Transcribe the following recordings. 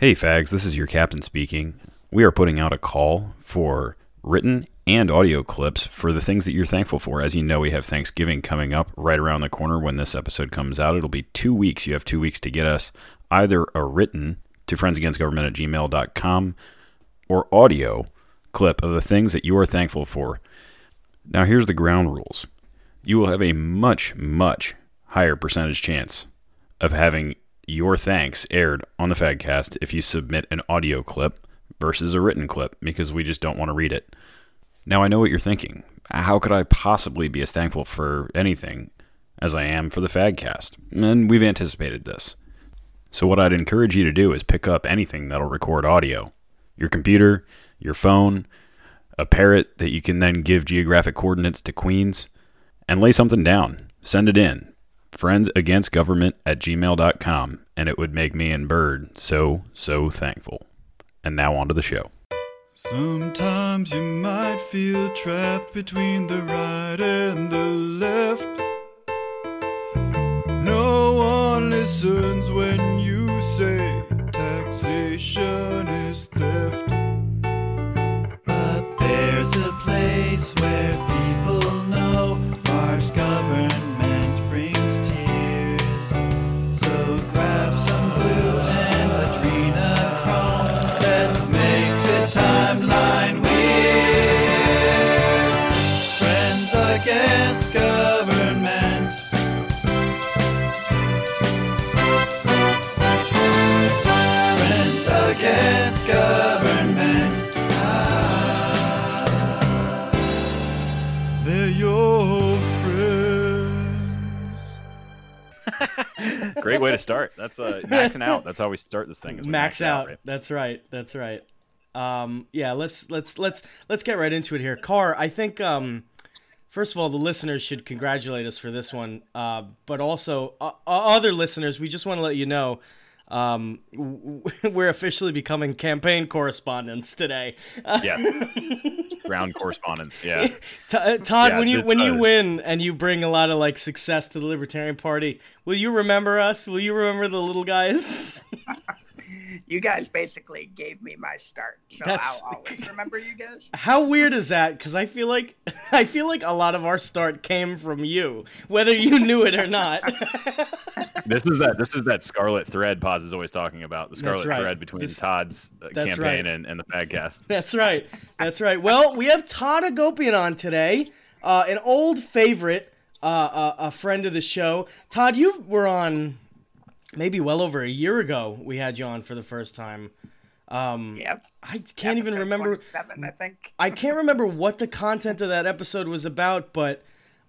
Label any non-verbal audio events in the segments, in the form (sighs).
Hey, fags, this is your captain speaking. We are putting out a call for written and audio clips for the things that you're thankful for. As you know, we have Thanksgiving coming up right around the corner when this episode comes out. It'll be two weeks. You have two weeks to get us either a written to friendsagainstgovernment at gmail.com or audio clip of the things that you are thankful for. Now, here's the ground rules you will have a much, much higher percentage chance of having your thanks aired on the Fagcast if you submit an audio clip versus a written clip because we just don't want to read it. Now, I know what you're thinking. How could I possibly be as thankful for anything as I am for the Fagcast? And we've anticipated this. So, what I'd encourage you to do is pick up anything that'll record audio your computer, your phone, a parrot that you can then give geographic coordinates to Queens, and lay something down. Send it in. Friends Against Government at gmail.com, and it would make me and Bird so, so thankful. And now on to the show. Sometimes you might feel trapped between the right and the left. No one listens when you say taxation is theft. But there's a place where (laughs) Great way to start. That's uh, (laughs) maxing out. That's how we start this thing. is we max, out. right? That's right. That's right. Um, yeah, let's let's let's let's get right into it here. Car, I think um, first of all, the listeners should congratulate us for this one, uh, but also uh, other listeners, we just want to let you know. Um, (laughs) we're officially becoming campaign correspondents today. (laughs) Yeah. Ground correspondents. Yeah. (laughs) T- uh, Todd, Yeah, when you when you win and you bring a lot of like success to the Libertarian Party, will you remember us? Will you remember the little guys? You guys basically gave me my start, so That's- I'll always (laughs) remember you guys. How weird is that? Because I feel like (laughs) I feel like a lot of our start came from you, whether you (laughs) knew it or not. This is that. This is that scarlet thread. Paz is always talking about the scarlet right. thread between This- Todd's uh, that's campaign right. and, and the Fagcast. That's right. That's right. Well, we have Todd Hagopian on today, uh, an old favorite, uh, uh, a friend of the show. Todd, you were on maybe well over a year ago. We had you on for the first time. Um, Yep. I can't even remember. 27, I think. I can't remember what the content of that episode was about, but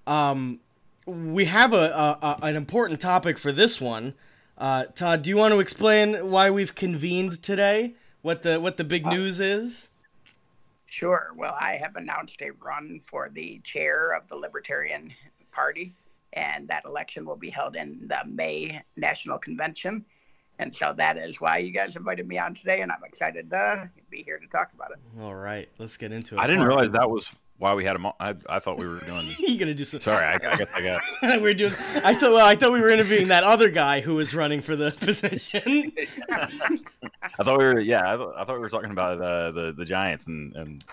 um, we have a, a, a an important topic for this one. Uh, Todd, do you want to explain why we've convened today? What the what the big news is? Sure. Well, I have announced a run for the chair of the Libertarian Party, and that election will be held in the May National Convention. And so that is why you guys invited me on today, and I'm excited to be here to talk about it. All right, let's get into it. I didn't realize that was why we had him. on. I, I thought we were doing. (laughs) you gonna do some. Sorry, I, I guess I got. (laughs) we're doing. I thought. Well, I thought we were interviewing that other guy who was running for the (laughs) position. I thought we were. Yeah, I, thought- I thought we were talking about uh, the the Giants and and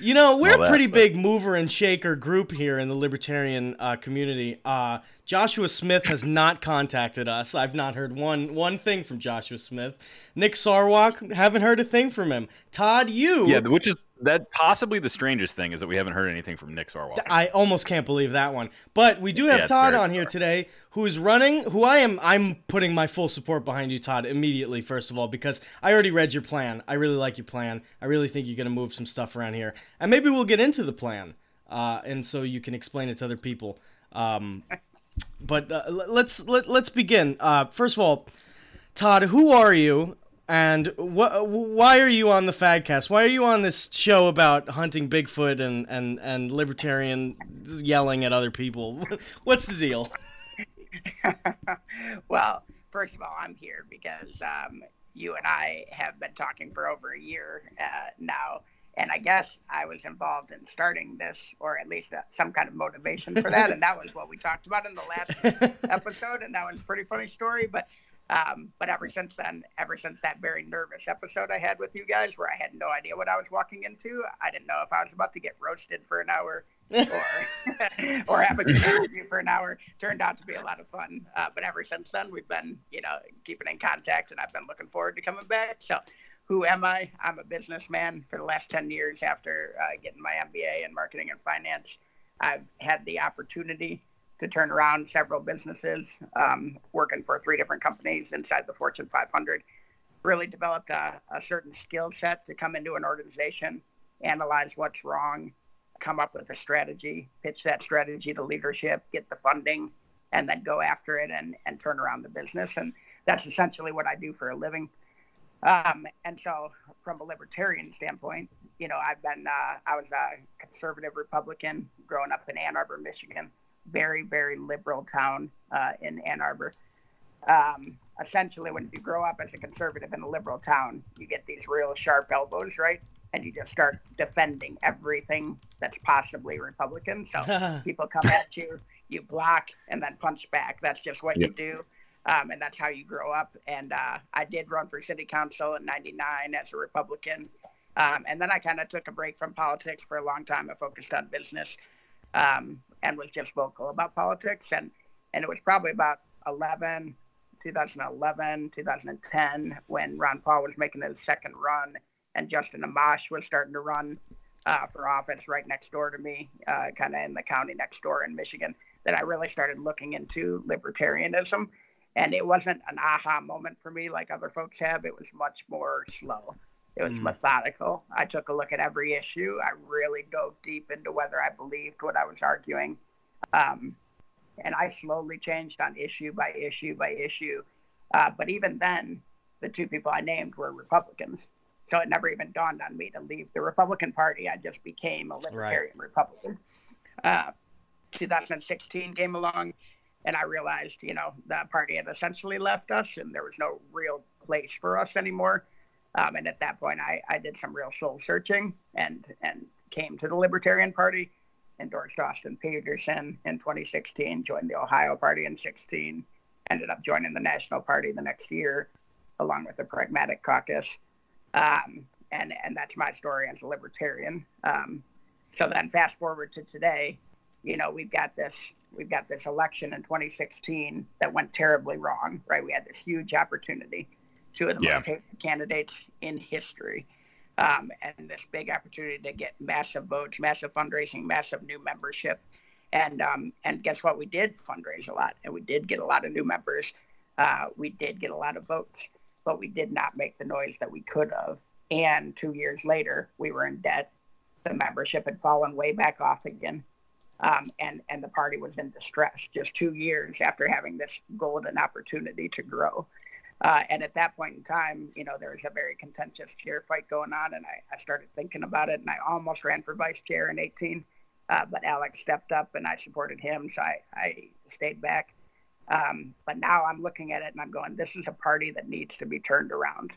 You know, we're a pretty but- big mover and shaker group here in the libertarian uh, community. Uh, Joshua Smith has not contacted us. I've not heard one one thing from Joshua Smith. Nick Sarwark, haven't heard a thing from him. Todd, you, yeah, which is that possibly the strangest thing is that we haven't heard anything from Nick Sarwark. I almost can't believe that one. But we do have Yeah, Todd on here today, who is running. Who I am. I'm putting my full support behind you, Todd, immediately. First of all, because I already read your plan. I really like your plan. I really think you're gonna move some stuff around here, and maybe we'll get into the plan, uh, and so you can explain it to other people. Um, but uh, let's let, let's begin. Uh, first of all, Todd, who are you? And wh- why are you on the Fagcast? Why are you on this show about hunting Bigfoot and, and, and libertarian yelling at other people? (laughs) What's the deal? (laughs) well, first of all, I'm here because um, you and I have been talking for over a year uh, now. And I guess I was involved in starting this, or at least uh, some kind of motivation for that. and that was what we talked about in the last (laughs) episode. And that was a pretty funny story. But Um, but ever since then, ever since that very nervous episode I had with you guys, where I had no idea what I was walking into, I didn't know if I was about to get roasted for an hour or (laughs) or have a good (laughs) interview for an hour. Turned out to be a lot of fun. Uh, but ever since then, we've been you know keeping in contact, and I've been looking forward to coming back. So. Who am I? I'm a businessman for the last 10 years after uh, getting my MBA in marketing and finance. I've had the opportunity to turn around several businesses, um, working for three different companies inside the Fortune 500. Really developed a, a certain skill set to come into an organization, analyze what's wrong, come up with a strategy, pitch that strategy to leadership, get the funding, and then go after it and, and turn around the business. And that's essentially what I do for a living. Um, and so, from a libertarian standpoint, you know, I've been, uh, I was a conservative Republican growing up in Ann Arbor, Michigan very, very liberal town uh, in Ann Arbor. Um, essentially, when you grow up as a conservative in a liberal town, you get these real sharp elbows, right? And you just start defending everything that's possibly Republican. So (laughs) people come at you, you block, and then punch back. That's just what yep. you do. Um, and that's how you grow up. And uh, I did run for city council in 99 as a Republican. Um, and then I kind of took a break from politics for a long time. I focused on business um, and was just vocal about politics. And, and it was probably about 11, 2011, 2010 when Ron Paul was making his second run and Justin Amash was starting to run uh, for office right next door to me, uh, kind of in the county next door in Michigan, that I really started looking into libertarianism. And it wasn't an aha moment for me like other folks have. It was much more slow. It was mm. methodical. I took a look at every issue. I really dove deep into whether I believed what I was arguing. Um, and I slowly changed on issue by issue by issue. Uh, but even then, the two people I named were Republicans. So it never even dawned on me to leave the Republican Party. I just became a libertarian right. Republican. Uh, 2016 came along, and I realized, you know, the party had essentially left us, and there was no real place for us anymore. Um, and at that point, I, I did some real soul searching and and came to the Libertarian Party, endorsed Austin Petersen in 2016, joined the Ohio Party in 16, ended up joining the National Party the next year, along with the Pragmatic Caucus. Um, and and that's my story as a libertarian. Um, so then, fast forward to today, you know, we've got this we've got this election in 2016 that went terribly wrong. Right, we had this huge opportunity two of the yeah. most hated candidates in history. Um, and this big opportunity to get massive votes, massive fundraising, massive new membership. And um, and guess what? We did fundraise a lot, and we did get a lot of new members. Uh, we did get a lot of votes, but we did not make the noise that we could have. And two years later, we were in debt. The membership had fallen way back off again, um, and and the party was in distress. Just two years after having this golden opportunity to grow. Uh, and at that point in time, you know, there was a very contentious chair fight going on, and I, I started thinking about it, and I almost ran for vice chair in 18, uh, but Alex stepped up, and I supported him, so I, I stayed back. Um, but now I'm looking at it, and I'm going, this is a party that needs to be turned around.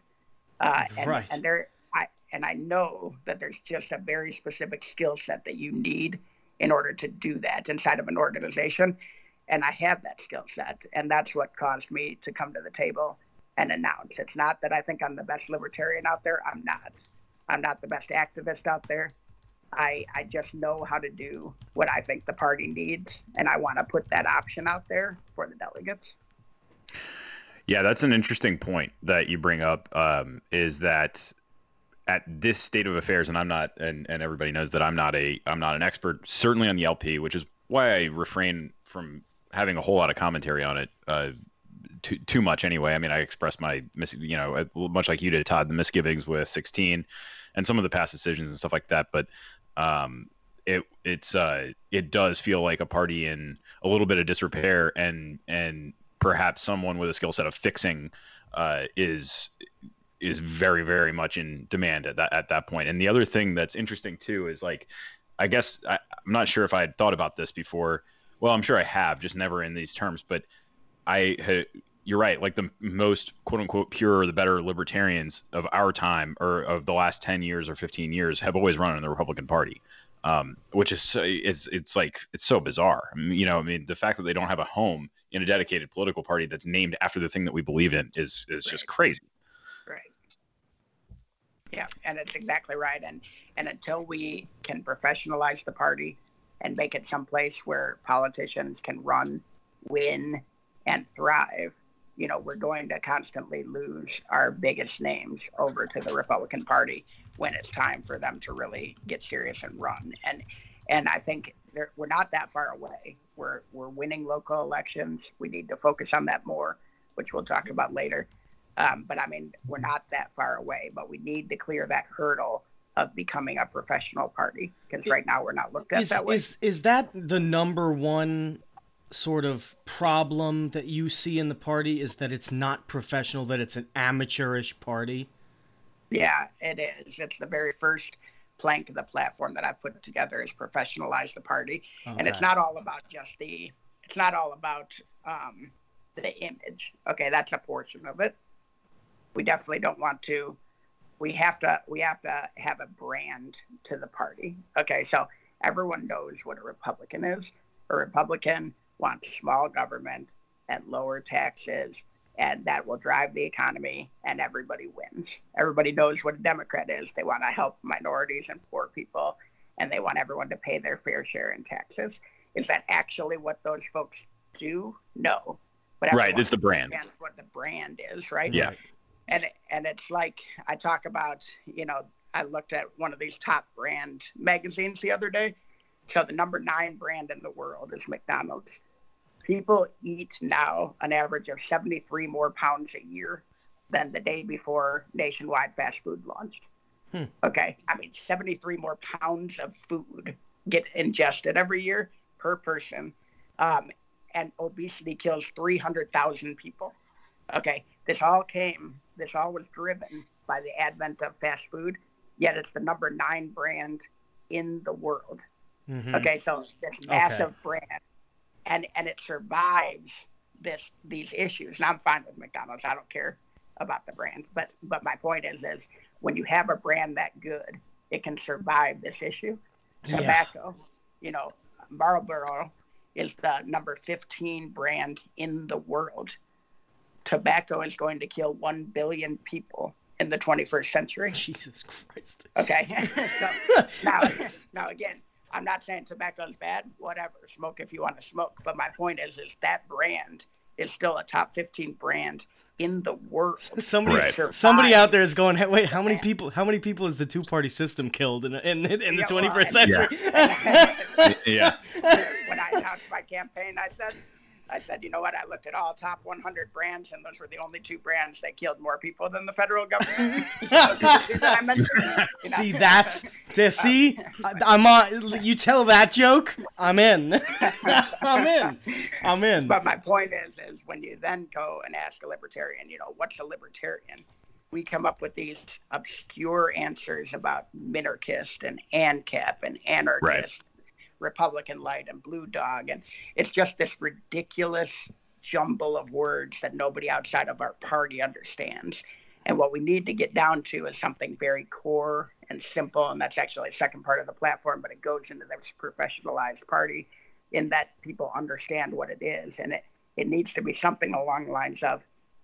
Uh, and, right. and there, I and I know that there's just a very specific skill set that you need in order to do that inside of an organization, and I have that skill set, and that's what caused me to come to the table and announce. It's not that I think I'm the best libertarian out there. I'm not. I'm not the best activist out there. I, I just know how to do what I think the party needs, and I want to put that option out there for the delegates. Yeah, that's an interesting point that you bring up. Um, is that at this state of affairs, and I'm not, and, and everybody knows that I'm not a, I'm not an expert, certainly on the LP, which is why I refrain from having a whole lot of commentary on it. Uh, too too much anyway. I mean, I expressed my mis- you know much like you did, Todd, the misgivings with 16 and some of the past decisions and stuff like that. But um, it it's uh, it does feel like a party in a little bit of disrepair, and and perhaps someone with a skill set of fixing uh, is is very very much in demand at that at that point. And the other thing that's interesting too is like, I guess I, I'm not sure if I had thought about this before. Well, I'm sure I have, just never in these terms. But I had you're right. Like the most quote unquote pure, the better libertarians of our time or of the last 10 years or 15 years have always run in the Republican Party. um, which is so, it's it's like it's so bizarre. I mean, you know, I mean, the fact that they don't have a home in a dedicated political party that's named after the thing that we believe in is is just crazy. Right. Yeah, and it's exactly right. And and until we can professionalize the party and make it someplace where politicians can run, win, and thrive, you know, we're going to constantly lose our biggest names over to the Republican Party when it's time for them to really get serious and run. And and I think we're not that far away. We're we're winning local elections. We need to focus on that more, which we'll talk about later. Um, but I mean, we're not that far away. But we need to clear that hurdle of becoming a professional party because right now we're not looked at is, that way. Is is that the number one sort of problem that you see in the party? Is that it's not professional, that it's an amateurish party? Yeah, it is. It's the very first plank of the platform that I put together is professionalize the party, okay. and it's not all about just the. It's not all about um, the image. Okay, that's a portion of it. We definitely don't want to. We have to. We have to have a brand to the party. Okay, so everyone knows what a Republican is. A Republican wants small government and lower taxes and that will drive the economy and everybody wins. Everybody knows what a Democrat is. They want to help minorities and poor people and they want everyone to pay their fair share in taxes. Is that actually what those folks do? No. But right, it's the brand. That's what the brand is, right? Yeah. And and it's like I talk about, you know, I looked at one of these top brand magazines the other day. So the number nine brand in the world is McDonald's people eat now an average of 73 more pounds a year than the day before nationwide fast food launched. Hmm. Okay. I mean, 73 more pounds of food get ingested every year per person. Um, and obesity kills 300,000 people. Okay. This all came, this all was driven by the advent of fast food, yet it's the number nine brand in the world. Mm-hmm. Okay. So this massive okay. brand and and it survives this these issues. And I'm fine with McDonald's. I don't care about the brand. But but my point is is when you have a brand that good, it can survive this issue. Yeah. Tobacco, you know, Marlboro is the number 15 brand in the world. Tobacco is going to kill 1 billion people in the 21st century. Jesus Christ. Okay. (laughs) so, (laughs) now, now, again, I'm not saying tobacco is bad. Whatever, smoke if you want to smoke. But my point is, is that brand is still a top 15 brand in the world. Somebody, right. somebody out there is going, hey, wait, how many people? How many people has the two party system killed in in, in the yeah, 21st well, century? Yeah. (laughs) yeah. When I announced my campaign, I said I said, you know what? I looked at all top 100 brands, and those were the only two brands that killed more people than the federal government. (laughs) (laughs) See, that's to uh, see. (laughs) I'm on. You tell that joke, I'm in. I'm in. I'm in. But my point is, is when you then go and ask a libertarian, you know, what's a libertarian? We come up with these obscure answers about minarchist and ANCAP and anarchist. Right Republican Light and Blue Dog. And it's just this ridiculous jumble of words that nobody outside of our party understands. And what we need to get down to is something very core and simple. And that's actually a second part of the platform, but it goes into this professionalized party in that people understand what it is. And it, it needs to be something along the lines of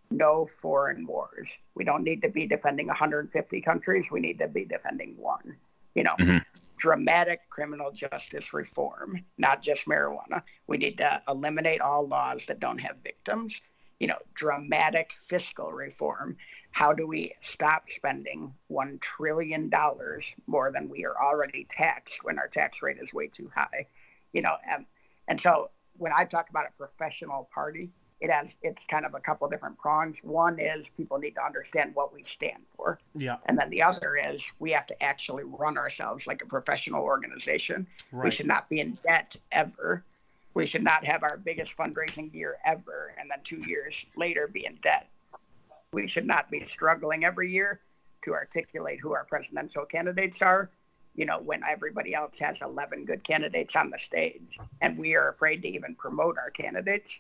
no foreign wars. We don't need to be defending 150 countries. We need to be defending one. You know, mm-hmm dramatic criminal justice reform, not just marijuana. We need to eliminate all laws that don't have victims. You know, dramatic fiscal reform. How do we stop spending $1 trillion more than we are already taxed when our tax rate is way too high? You know, and, and so when I talk about a professional party, it has it's kind of a couple different prongs. One is people need to understand what we stand for. Yeah. And then the other is we have to actually run ourselves like a professional organization. Right. We should not be in debt ever. We should not have our biggest fundraising year ever and then 2 years later be in debt. We should not be struggling every year to articulate who our presidential candidates are you know, when everybody else has 11 good candidates on the stage and we are afraid to even promote our candidates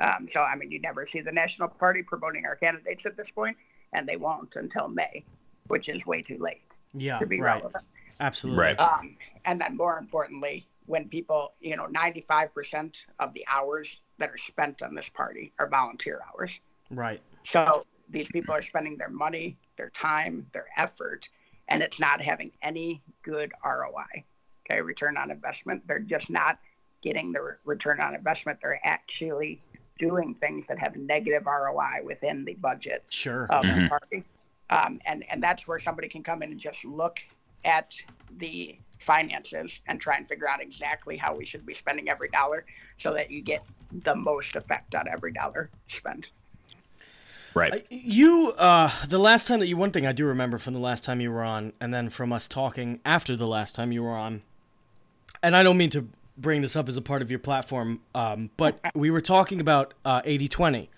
um, so, I mean, you never see the National Party promoting our candidates at this point, and they won't until May, which is way too late yeah, to be right. relevant. Absolutely. Right. Um, and then more importantly, when people, you know, 95% of the hours that are spent on this party are volunteer hours. Right. So these people are spending their money, their time, their effort, and it's not having any good ROI. Okay, return on investment. They're just not getting the re- return on investment. They're actually doing things that have negative ROI within the budget Sure. of Mhm. the party. Um, and, and that's where somebody can come in and just look at the finances and try and figure out exactly how we should be spending every dollar so that you get the most effect on every dollar spent. Right. You, uh, the last time that you, one thing I do remember from the last time you were on, and then from us talking after the last time you were on, and I don't mean to bring this up as a part of your platform, um, but we were talking about uh, 80 20.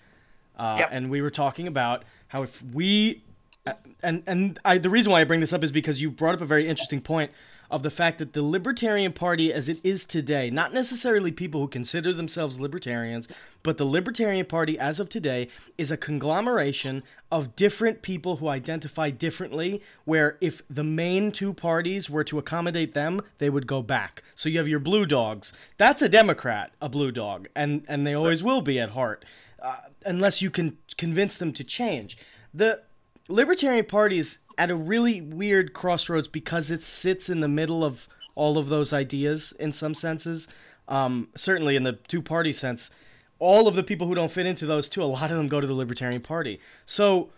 Uh, Yep. And we were talking about how if we, uh, and, and I, the reason why I bring this up is because you brought up a very interesting point of the fact that the Libertarian Party as it is today, not necessarily people who consider themselves libertarians, but the Libertarian Party as of today is a conglomeration of different people who identify differently, where if the main two parties were to accommodate them, they would go back. So you have your blue dogs. That's a Democrat, a blue dog, and, and they always will be at heart, uh, unless you can convince them to change. The Libertarian Party is at a really weird crossroads because it sits in the middle of all of those ideas in some senses. Um, certainly in the two party sense, all of the people who don't fit into those two, a lot of them go to the Libertarian Party. So,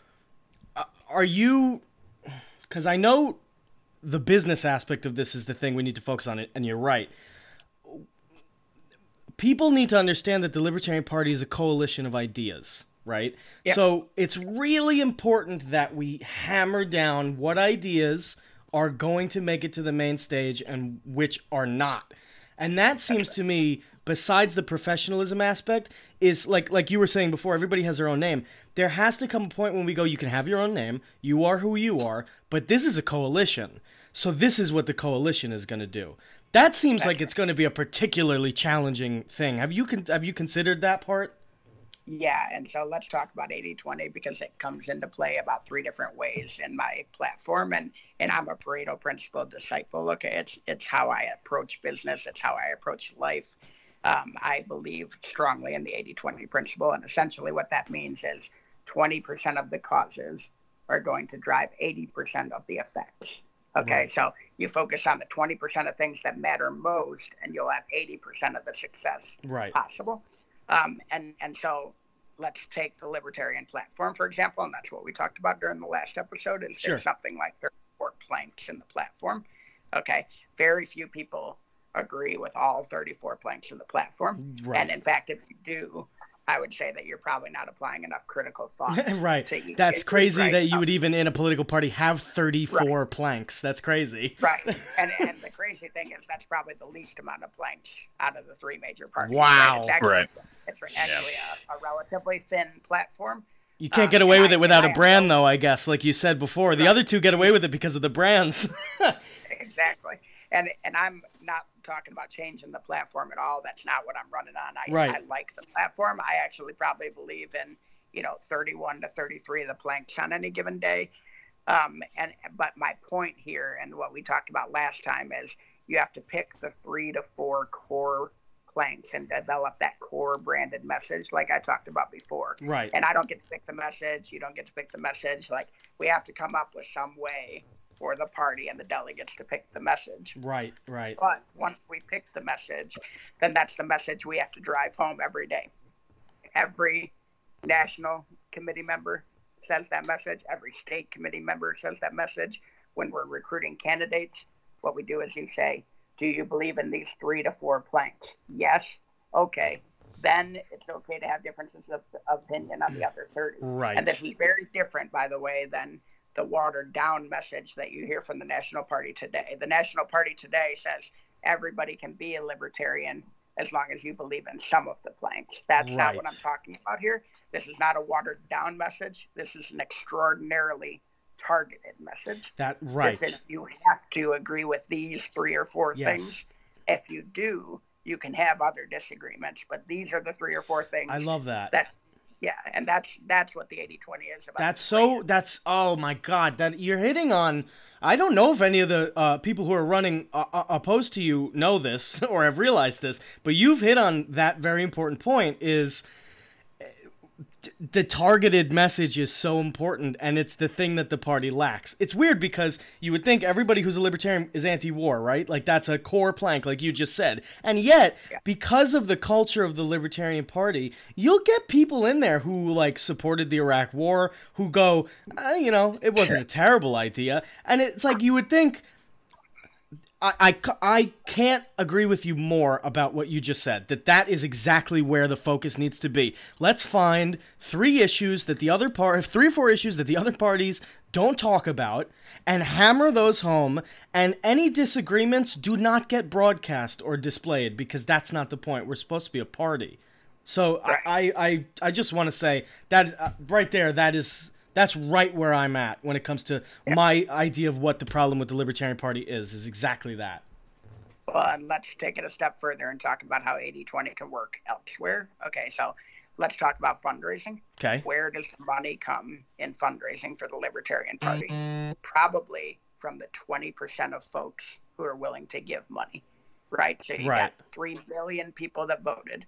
uh, are you? Because I know the business aspect of this is the thing we need to focus on, it, and you're right. People need to understand that the Libertarian Party is a coalition of ideas, right? Yeah. So it's really important that we hammer down what ideas are going to make it to the main stage and which are not. And that seems to me, besides the professionalism aspect, is like like you were saying before, everybody has their own name. There has to come a point when we go, you can have your own name, you are who you are, but this is a coalition. So this is what the coalition is going to do. That seems like it's going to be a particularly challenging thing. Have you con- have you considered that part? Yeah, and so let's talk about 80-20 because it comes into play about three different ways in my platform and and I'm a Pareto principle disciple. Look, it's it's how I approach business, it's how I approach life. Um, I believe strongly in the 80-20 principle, and essentially what that means is 20% of the causes are going to drive 80% of the effects. Okay, Right. so you focus on the 20% of things that matter most, and you'll have 80% of the success Right. possible. Um, and and so let's take the libertarian platform for example, and that's what we talked about during the last episode. Is Sure. there's something like 34 planks in the platform? Okay, very few people agree with all 34 planks in the platform, Right. and in fact, if you do, I would say that you're probably not applying enough critical (laughs) thought. right. to That's it- crazy right. that you would even in a political party have 34 planks. That's crazy. Right, and and (laughs) the crazy thing is that's probably the least amount of planks out of the three major parties. Wow. It's actually, Right. It's actually a, a relatively thin platform. You can't Um, get away with I- it without and a I brand, know- though, I guess, like you said before. The other two get away with it because of the brands. (laughs) exactly. And and I'm not talking about changing the platform at all. That's not what I'm running on. I, Right. I like the platform. I actually probably believe in you know 31 to 33 of the planks on any given day. Um, and but my point here and what we talked about last time is you have to pick the three to four core planks and develop that core branded message like I talked about before. right. And I don't get to pick the message. You don't get to pick the message. Like we have to come up with some way for the party and the delegates to pick the message. Right. Right. But once we pick the message, then that's the message we have to drive home every day. Every national committee member says that message. Every state committee member says that message. When we're recruiting candidates, what we do is you say, Do you believe in these three to four planks? Yes. Okay. Then it's okay to have differences of opinion on the other 30. Right. And this is very different, by the way, than the watered down message that you hear from the National Party today. The National Party today says everybody can be a libertarian as long as you believe in some of the planks. That's not what I'm talking about here. This is not a watered down message. This is an extraordinarily targeted message. That right. Is you have to agree with these three or four Yes. things. If you do, you can have other disagreements, but these are the three or four things I love that. that Yeah, and that's that's what the 80-20 is about. That's so. That's oh my god. That you're hitting on. I don't know if any of the uh, people who are running uh, uh opposed to you know this (laughs) or have realized this, but you've hit on that very important point. Is the targeted message is so important and it's the thing that the party lacks. It's weird because you would think everybody who's a libertarian is anti-war, right? Like that's a core plank like you just said. And yet, because of the culture of the libertarian party, you'll get people in there who like supported the Iraq war, who go, uh, you know, it wasn't a terrible idea. And it's like you would think I, I, I can't agree with you more about what you just said. That that is exactly where the focus needs to be. Let's find three issues that the other part, (laughs) three or four issues that the other parties don't talk about, and hammer those home. And any disagreements do not get broadcast or displayed because that's not the point. We're supposed to be a party. So right. I, I, I just want to say that uh, right there, that is that's right where I'm at when it comes to yeah. my idea of what the problem with the Libertarian Party is. Is exactly that. Well, and let's take it a step further and talk about how 80-20 can work elsewhere. Okay, so let's talk about fundraising. Okay. Where does the money come in fundraising for the Libertarian Party? Probably from the 20% of folks who are willing to give money, right? So you right. got 3 million people that voted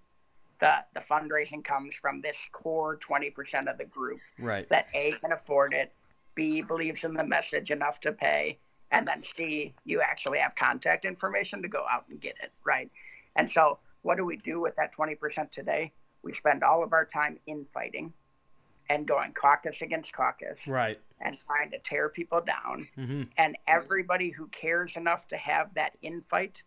the, the fundraising comes from this core 20% of the group right. that A can afford it, B believes in the message enough to pay, and then C, you actually have contact information to go out and get it, right? And so, what do we do with that 20% today? We spend all of our time infighting and going caucus against caucus. Right. And trying to tear people down. Mm-hmm. And everybody who cares enough to have that infight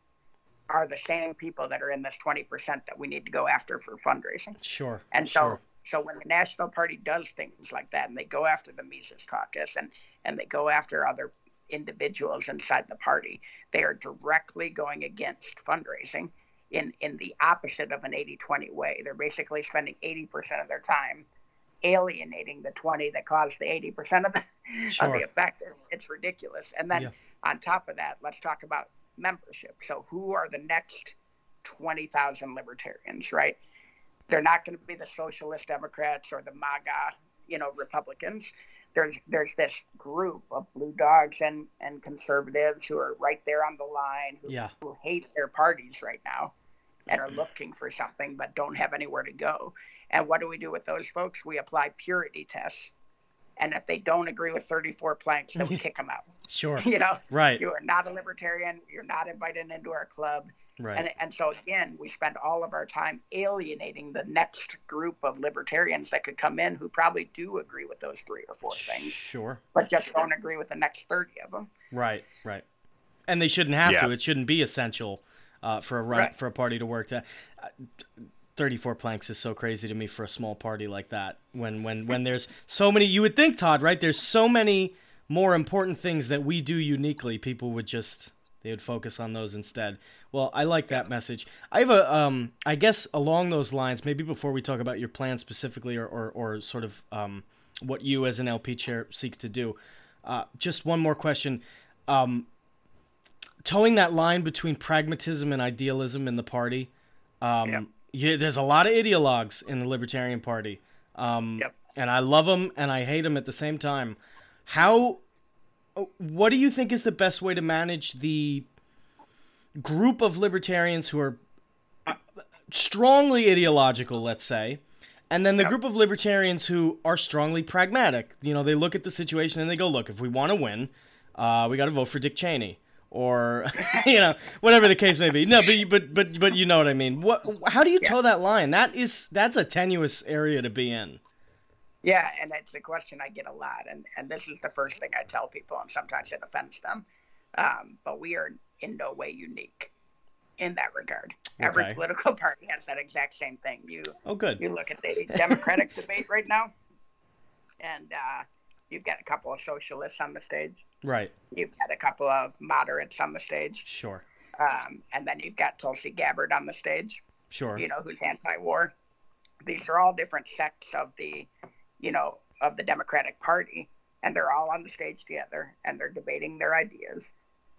are the same people that are in this 20% that we need to go after for fundraising. Sure. And so sure. so when the National Party does things like that and they go after the Mises caucus and and they go after other individuals inside the party, they are directly going against fundraising in in the opposite of an 80-20 way. They're basically spending 80% of their time alienating the 20 that caused the 80% of the, sure. of the effect. It's ridiculous. And then yeah. on top of that, let's talk about membership. So who are the next 20,000 libertarians, right? They're not going to be the socialist Democrats or the MAGA, you know, Republicans. There's there's this group of blue dogs and, and conservatives who are right there on the line who, yeah. who hate their parties right now and are looking for something but don't have anywhere to go. And what do we do with those folks? We apply purity tests and if they don't agree with 34 planks, then we (laughs) kick them out. Sure. (laughs) You know, right. You are not a libertarian. You're not invited into our club. Right. And, and so again, we spend all of our time alienating the next group of libertarians that could come in who probably do agree with those three or four things. Sure. But just don't agree with the next 30 of them. Right, right. And they shouldn't have yeah. to. It shouldn't be essential uh, for a run, right. for a party to work. To, uh, 34 planks is so crazy to me for a small party like that. When when when there's so many you would think Todd right? There's so many more important things that we do uniquely people would just they would focus on those instead. Well I like that message. I have a um I guess along those lines maybe before we talk about your plan specifically or or, or sort of um what you as an LP chair seeks to do uh, just one more question. Um toeing that line between pragmatism and idealism in the party um, yeah, there's a lot of ideologues in the Libertarian Party. Um, yep. And I love them and I hate them at the same time. How, what do you think is the best way to manage the group of libertarians who are uh, strongly ideological, let's say, and then the yep. group of libertarians who are strongly pragmatic? You know, they look at the situation and they go, look, if we want to win, uh, we got to vote for Dick Cheney or (laughs) you know whatever the case may be. No, but but but but you know what I mean. What? How do you yeah. toe that line? That is that's a tenuous area to be in. Yeah, and it's a question I get a lot, and and this is the first thing I tell people, and sometimes it offends them. Um, but we are in no way unique in that regard. Okay. Every political (laughs) party has that exact same thing. You oh good. You look at the (laughs) Democratic debate right now, and uh, you've got a couple of socialists on the stage. Right. You've got a couple of moderates on the stage. Sure. Um, and then you've got Tulsi Gabbard on the stage. Sure. You know, who's anti-war. These are all different sects of the, you know, of the Democratic Party, and they're all on the stage together and they're debating their ideas.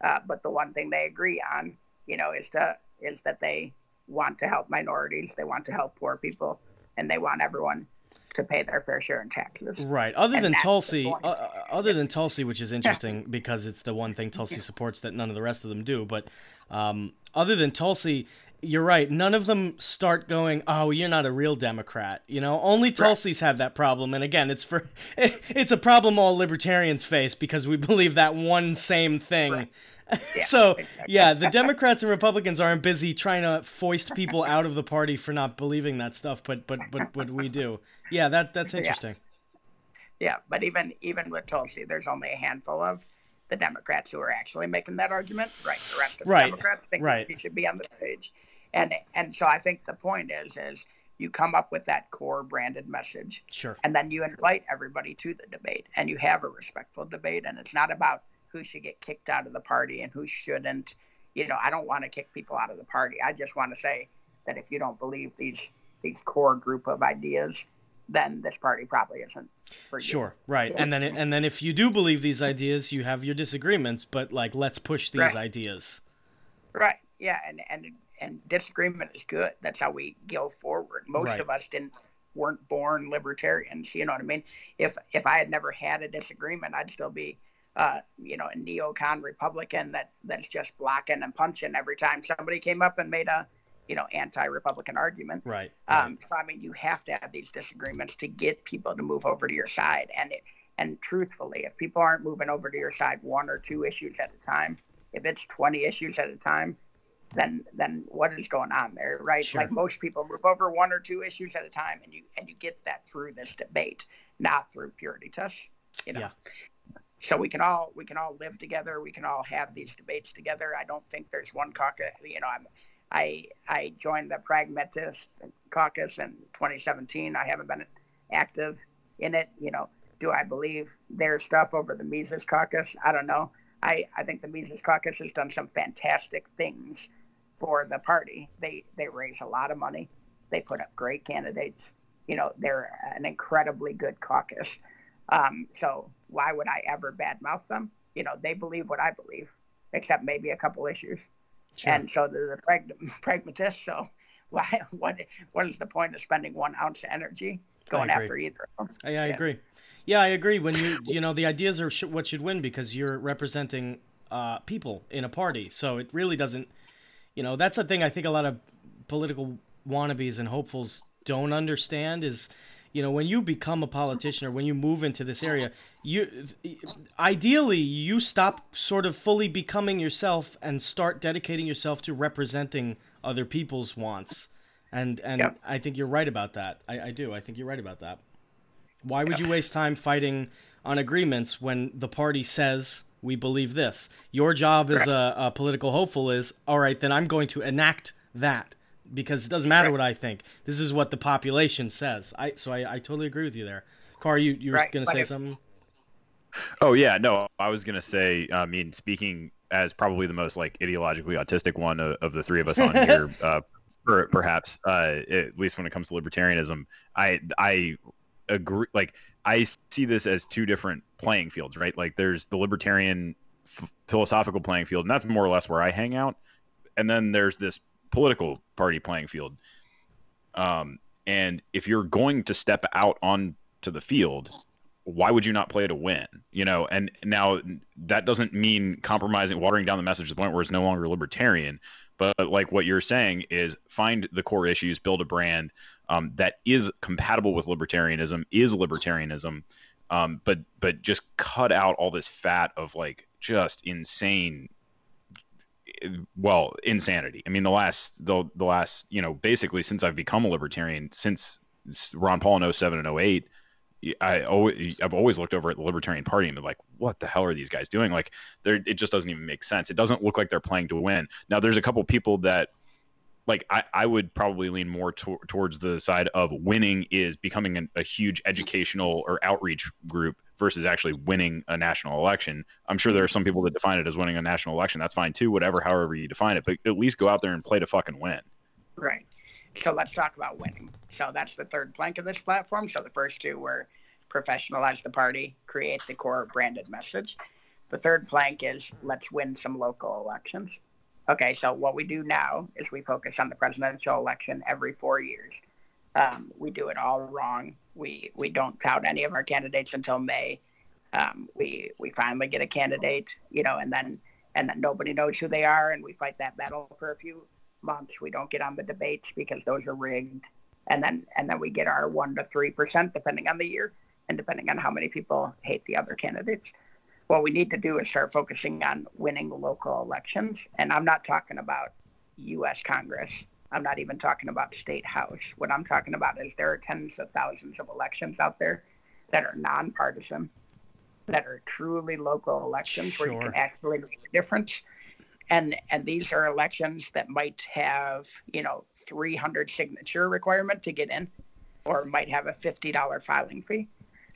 Uh, but the one thing they agree on, you know, is to is that they want to help minorities, they want to help poor people, and they want everyone to pay their fair share in taxes. Right. Other And than Tulsi, uh, uh, other than Tulsi, which is interesting (laughs) because it's the one thing Tulsi supports that none of the rest of them do. But um, other than Tulsi, you're right. None of them start going, "Oh, you're not a real Democrat." You know, only Tulsi's had that problem. And again, it's for (laughs) it's a problem all libertarians face because we believe that one same thing. (laughs) so yeah, the Democrats and Republicans aren't busy trying to foist people out of the party for not believing that stuff, but but but but we do. Yeah, that that's interesting. Yeah, but even even with Tulsi, there's only a handful of the Democrats who are actually making that argument. Right, the rest of the Right, Democrats think right. he should be on the stage, and and so I think the point is is you come up with that core branded message, Sure. and then you invite everybody to the debate, and you have a respectful debate, and it's not about who should get kicked out of the party and who shouldn't. You know, I don't want to kick people out of the party. I just want to say that if you don't believe these these core group of ideas, then this party probably isn't for you. Sure, right. And then and then if you do believe these ideas, you have your disagreements, but like let's push these Right. ideas. Right. Yeah, and and and disagreement is good. That's how we go forward. Most Right. of us didn't weren't born libertarians. You know what I mean? If if I had never had a disagreement, I'd still be, uh, you know, a neocon Republican that that's just blocking and punching every time somebody came up and made a, you know, anti-Republican argument. Right. right. Um, so I mean, you have to have these disagreements to get people to move over to your side. And it, and truthfully, if people aren't moving over to your side one or two issues at a time, if it's twenty issues at a time, then then what is going on there, right? Sure. Like most people move over one or two issues at a time, and you and you get that through this debate, not through purity tests. You know. Yeah. So we can all we can all live together. We can all have these debates together. I don't think there's one caucus. You know, I'm I I joined the Pragmatist Caucus in 2017. I haven't been active in it. You know, do I believe their stuff over the Mises Caucus? I don't know. I, I think the Mises Caucus has done some fantastic things for the party. They they raise a lot of money. They put up great candidates. You know, they're an incredibly good caucus. Um, so why would I ever badmouth them? You know, they believe what I believe, except maybe a couple issues Sure. and so they're the prag- (laughs) pragmatists. So (laughs) why what what is the point of spending one ounce of energy going after either of them? I, I Yeah. agree. Yeah, I agree. When you you know the ideas are sh- what should win because you're representing uh, people in a party, so it really doesn't. You know, that's a thing I think a lot of political wannabes and hopefuls don't understand is. You know, when you become a politician or when you move into this area, you ideally you stop sort of fully becoming yourself and start dedicating yourself to representing other people's wants. And and Yep. I think you're right about that. I, I do. I think you're right about that. Why would you waste time fighting on agreements when the party says we believe this? Your job as a, a political hopeful is all right. Then I'm going to enact that because it doesn't matter what I think. This is what the population says. I so I, I totally agree with you there. Car, you you were Right, going to but say if- something? Oh yeah, no, I was gonna say. I mean, speaking as probably the most like ideologically autistic one of, of the three of us on here, (laughs) uh, per, perhaps uh, at least when it comes to libertarianism, I I agree. Like I see this as two different playing fields, right? Like there's the libertarian f- philosophical playing field, and that's more or less where I hang out, and then there's this political party playing field. Um, and if you're going to step out onto the field, why would you not play to win? You know, and now that doesn't mean compromising, watering down the message to the point where it's no longer libertarian. But like what you're saying is find the core issues, build a brand um, that is compatible with libertarianism, is libertarianism, um, but but just cut out all this fat of like just insane well insanity i mean the last the, the last you know basically since i've become a libertarian since ron paul in 07 and 08 I always, I've always looked over at the Libertarian Party and been like, what the hell are these guys doing? Like, they're, it just doesn't even make sense. It doesn't look like they're playing to win. Now, there's a couple people that, like, I, I would probably lean more to, towards the side of winning is becoming an, a huge educational or outreach group versus actually winning a national election. I'm sure there are some people that define it as winning a national election. That's fine too, whatever, however you define it. But at least go out there and play to fucking win. Right. So let's talk about winning. So that's the third plank of this platform. So the first two were professionalize the party, create the core branded message. The third plank is let's win some local elections. Okay, so what we do now is we focus on the presidential election every four years. Um, we do it all wrong. We we don't tout any of our candidates until May. Um, we we finally get a candidate, you know, and then and then nobody knows who they are, and we fight that battle for a few months. We don't get on the debates because those are rigged, and then and then we get our one to three percent depending on the year and depending on how many people hate the other candidates. What we need to do is start focusing on winning local elections, and I'm not talking about U.S. Congress. I'm not even talking about state house. What I'm talking about is there are tens of thousands of elections out there that are nonpartisan, that are truly local elections sure. where you can actually make a difference. And and these are elections that might have you know 300 signature requirement to get in, or might have a $50 filing fee.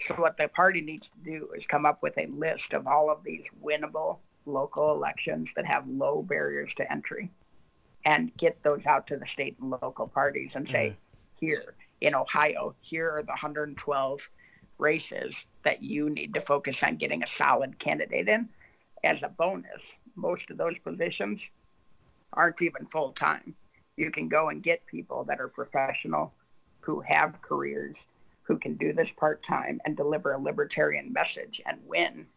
So what the party needs to do is come up with a list of all of these winnable local elections that have low barriers to entry and get those out to the state and local parties and say, mm-hmm. here in Ohio, here are the 112 races that you need to focus on getting a solid candidate in. As a bonus, most of those positions aren't even full time. You can go and get people that are professional, who have careers, who can do this part time and deliver a libertarian message and win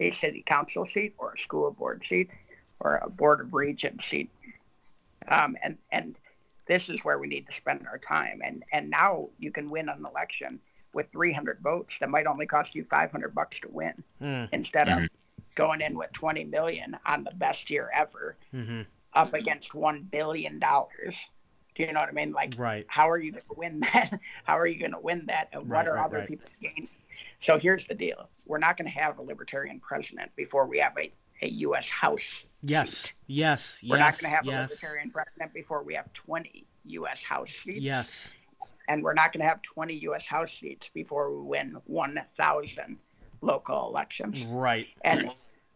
a city council seat or a school board seat or a board of regents seat um, and and this is where we need to spend our time. And and now you can win an election with 300 votes that might only cost you 500 bucks to win, mm. instead mm-hmm. of going in with 20 million on the best year ever, mm-hmm. up against one billion dollars. Do you know what I mean? Like, right. how are you going to win that? (laughs) how are you going to win that? And what are right, other right. people gaining? So here's the deal: we're not going to have a libertarian president before we have a a U.S. House. Yes, seat. yes, We're yes, not going to have yes. a libertarian president before we have 20 U.S. House seats. Yes. And we're not going to have 20 U.S. House seats before we win 1,000 local elections. Right. And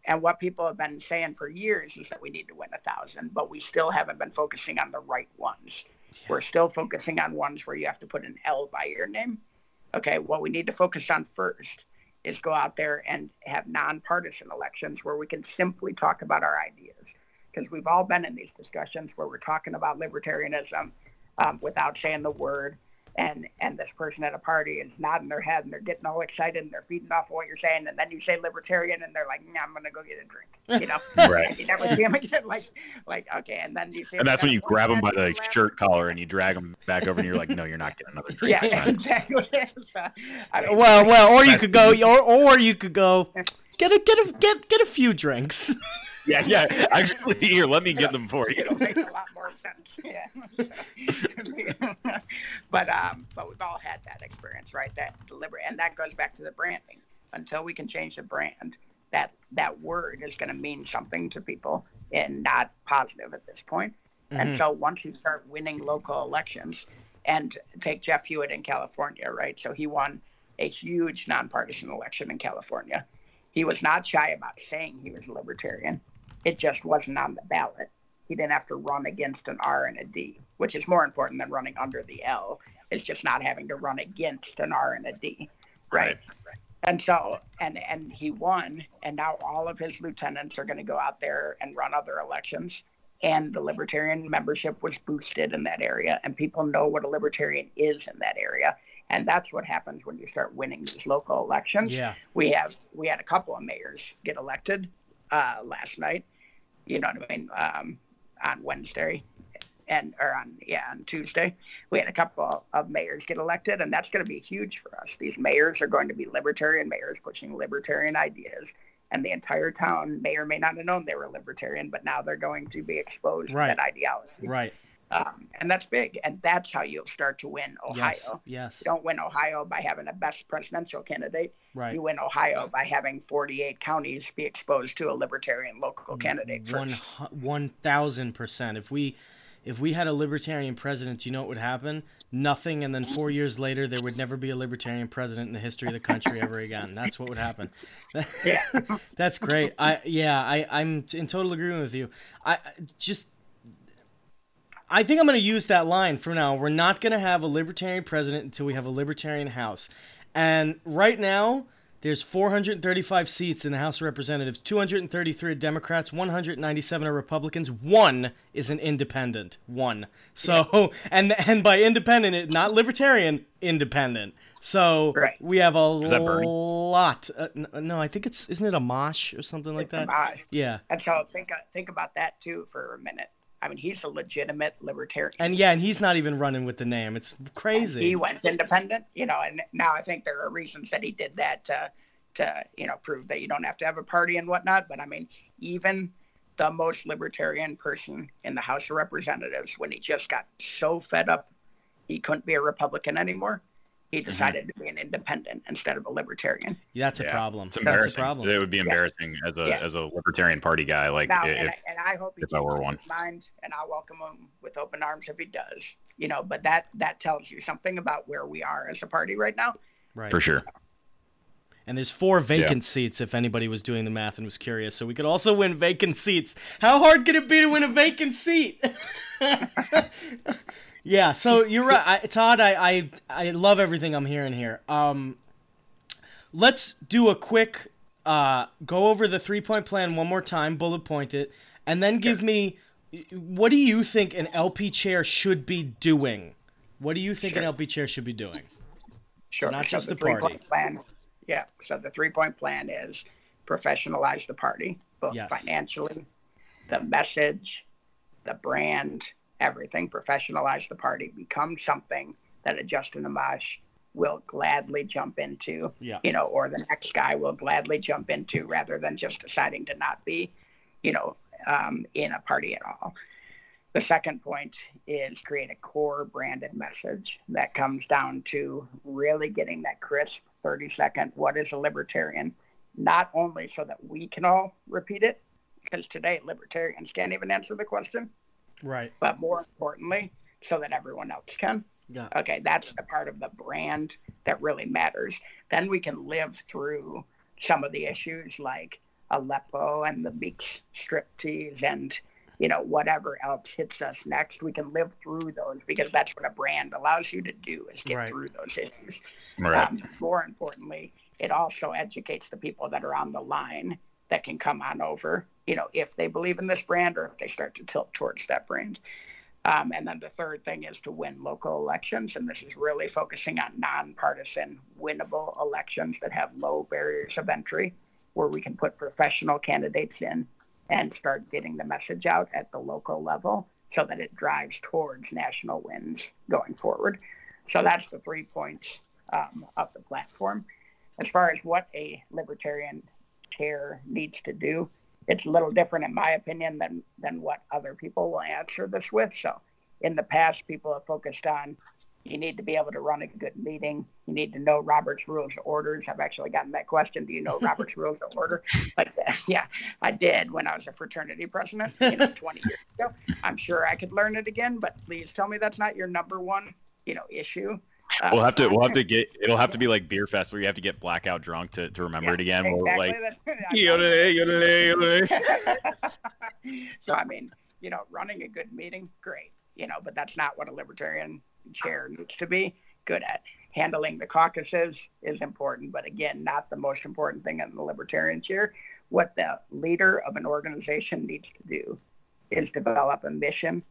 and what people have been saying for years is that we need to win a thousand, but we still haven't been focusing on the right ones. Yeah. We're still focusing on ones where you have to put an L by your name. Okay, what we need to focus on first is go out there and have nonpartisan elections where we can simply talk about our ideas. Because we've all been in these discussions where we're talking about libertarianism um, without saying the word and and this person at a party is nodding their head and they're getting all excited and they're feeding off what you're saying. And then you say libertarian and they're like nah, I'm gonna go get a drink you know? (laughs) Right. you never see them again. (laughs) Like like okay and then you see and that's when you grab them by the shirt collar and you drag them back over and you're like no you're not getting another drink yeah (laughs) exactly. So, uh, I mean, well well or you could go or or you could go get a get a get get a few drinks yeah, yeah. Actually, (laughs) here, let me get them for you. (laughs) It'll make a lot more sense. (laughs) Yeah. but um, but we've all had that experience, right? That deliberate, and that goes back to the branding. Until we can change the brand, that that word is going to mean something to people and not positive at this point. Mm-hmm. And so once you start winning local elections, and take Jeff Hewitt in California, right? So he won a huge nonpartisan election in California. He was not shy about saying he was a libertarian. It just wasn't on the ballot. He didn't have to run against an R and a D, which is more important than running under the L. It's just not having to run against an R and a D, right? right. And so, and and he won, and now all of his lieutenants are going to go out there and run other elections. And the libertarian membership was boosted in that area, and people know what a libertarian is in that area and that's what happens when you start winning these local elections. Yeah, we have we had a couple of mayors get elected uh, last night, you know what I mean, um, on Wednesday and or on yeah on Tuesday we had a couple of mayors get elected and that's going to be huge for us. These mayors are going to be libertarian mayors pushing libertarian ideas and the entire town may or may not have known they were libertarian but now they're going to be exposed right. to that ideology. Right. Um, and that's big. And that's how you'll start to win Ohio. Yes. yes. You don't win Ohio by having a best presidential candidate. Right. You win Ohio by having 48 counties be exposed to a libertarian local candidate. One one thousand percent. If we if we had a libertarian president, you know what would happen? Nothing, and then four years later, there would never be a libertarian president in the history of the country ever again. That's what would happen. yeah, (laughs) that's great. I yeah, I I'm in total agreement with you. I just I think I'm going to use that line from now. We're not going to have a libertarian president until we have a libertarian house. And right now, There's 435 seats in the House of Representatives. 233 are Democrats. 197 are Republicans. One is an independent. One. So (laughs) and and by independent, it, not libertarian, independent. So Right. we have a Is that Bernie? lot. Uh, no, I think it's isn't it Amash or something like that? Goodbye. Yeah. And so think think about that too for a minute. I mean, he's a legitimate libertarian. And yeah, and he's not even running with the name. It's crazy. He went independent, you know, and now I think there are reasons that he did that to, to you know, prove that you don't have to have a party and whatnot. But I mean, even the most libertarian person in the House of Representatives, when he just got so fed up, he couldn't be a Republican anymore. He Mm-hmm. decided to be an independent instead of a libertarian. That's a Yeah. problem. It's That's embarrassing. a problem. It would be embarrassing as a Yeah. as a Libertarian Party guy. Like Now, i- and, I, and I hope he if I were one. mind, and I welcome him with open arms if he does. You know, but that that tells you something about where we are as a party right now. Right. for sure. And there's four vacant seats if anybody was doing the math and was curious. So we could also win vacant seats. How hard could it be to win a vacant seat? (laughs) yeah, so you're right. I, Todd, I, I I love everything I'm hearing here. Um let's do a quick uh go over the three point plan one more time, bullet point it, and then give me what do you think an LP chair should be doing? What do you think an LP chair should be doing? Sure. not just the the party. plan. Yeah. So the three-point plan is professionalize the party, both Yes. financially, the message, the brand, everything. Professionalize the party, become something that a Justin Amash will gladly jump into. Yeah. You know, or the next guy will gladly jump into, rather than just deciding to not be, you know, um, in a party at all. The second point is create a core branded message that comes down to really getting that crisp 30 second what is a libertarian, not only so that we can all repeat it, because today libertarians can't even answer the question, Right. but more importantly, so that everyone else can. Yeah. Okay, that's the part of the brand that really matters. Then we can live through some of the issues like Aleppo and the beach striptease and you know whatever else hits us next. We can live through those because that's what a brand allows you to do is get Right. through those issues. Right. Um, more importantly, it also educates the people that are on the line that can come on over, you know, if they believe in this brand or if they start to tilt towards that brand. Um, and then the third thing is to win local elections. And this is really focusing on nonpartisan, winnable elections that have low barriers of entry, where we can put professional candidates in and start getting the message out at the local level so that it drives towards national wins going forward. So that's the three points um, of the platform. As far as what a libertarian chair needs to do, it's a little different, in my opinion, than than what other people will answer this with. So, in the past, people have focused on you need to be able to run a good meeting. You need to know Robert's Rules of Orders. I've actually gotten that question. Do you know Robert's (laughs) Rules of Order? Like, uh, yeah, I did when I was a fraternity president, you know, (laughs) 20 years ago. I'm sure I could learn it again, but please tell me that's not your number one, you know, issue. Uh, We'll have to we'll have to (laughs) get it'll have to be like beer fest where you have to get blackout drunk to, to remember it again. Like Exactly. "Yodelay, yodelay, yodelay." so I mean, you know, running a good meeting, great, you know, but that's not what a libertarian chair needs to be good at. Handling the caucuses is important, but again, not the most important thing in the libertarian chair. What the leader of an organization needs to do is develop a mission,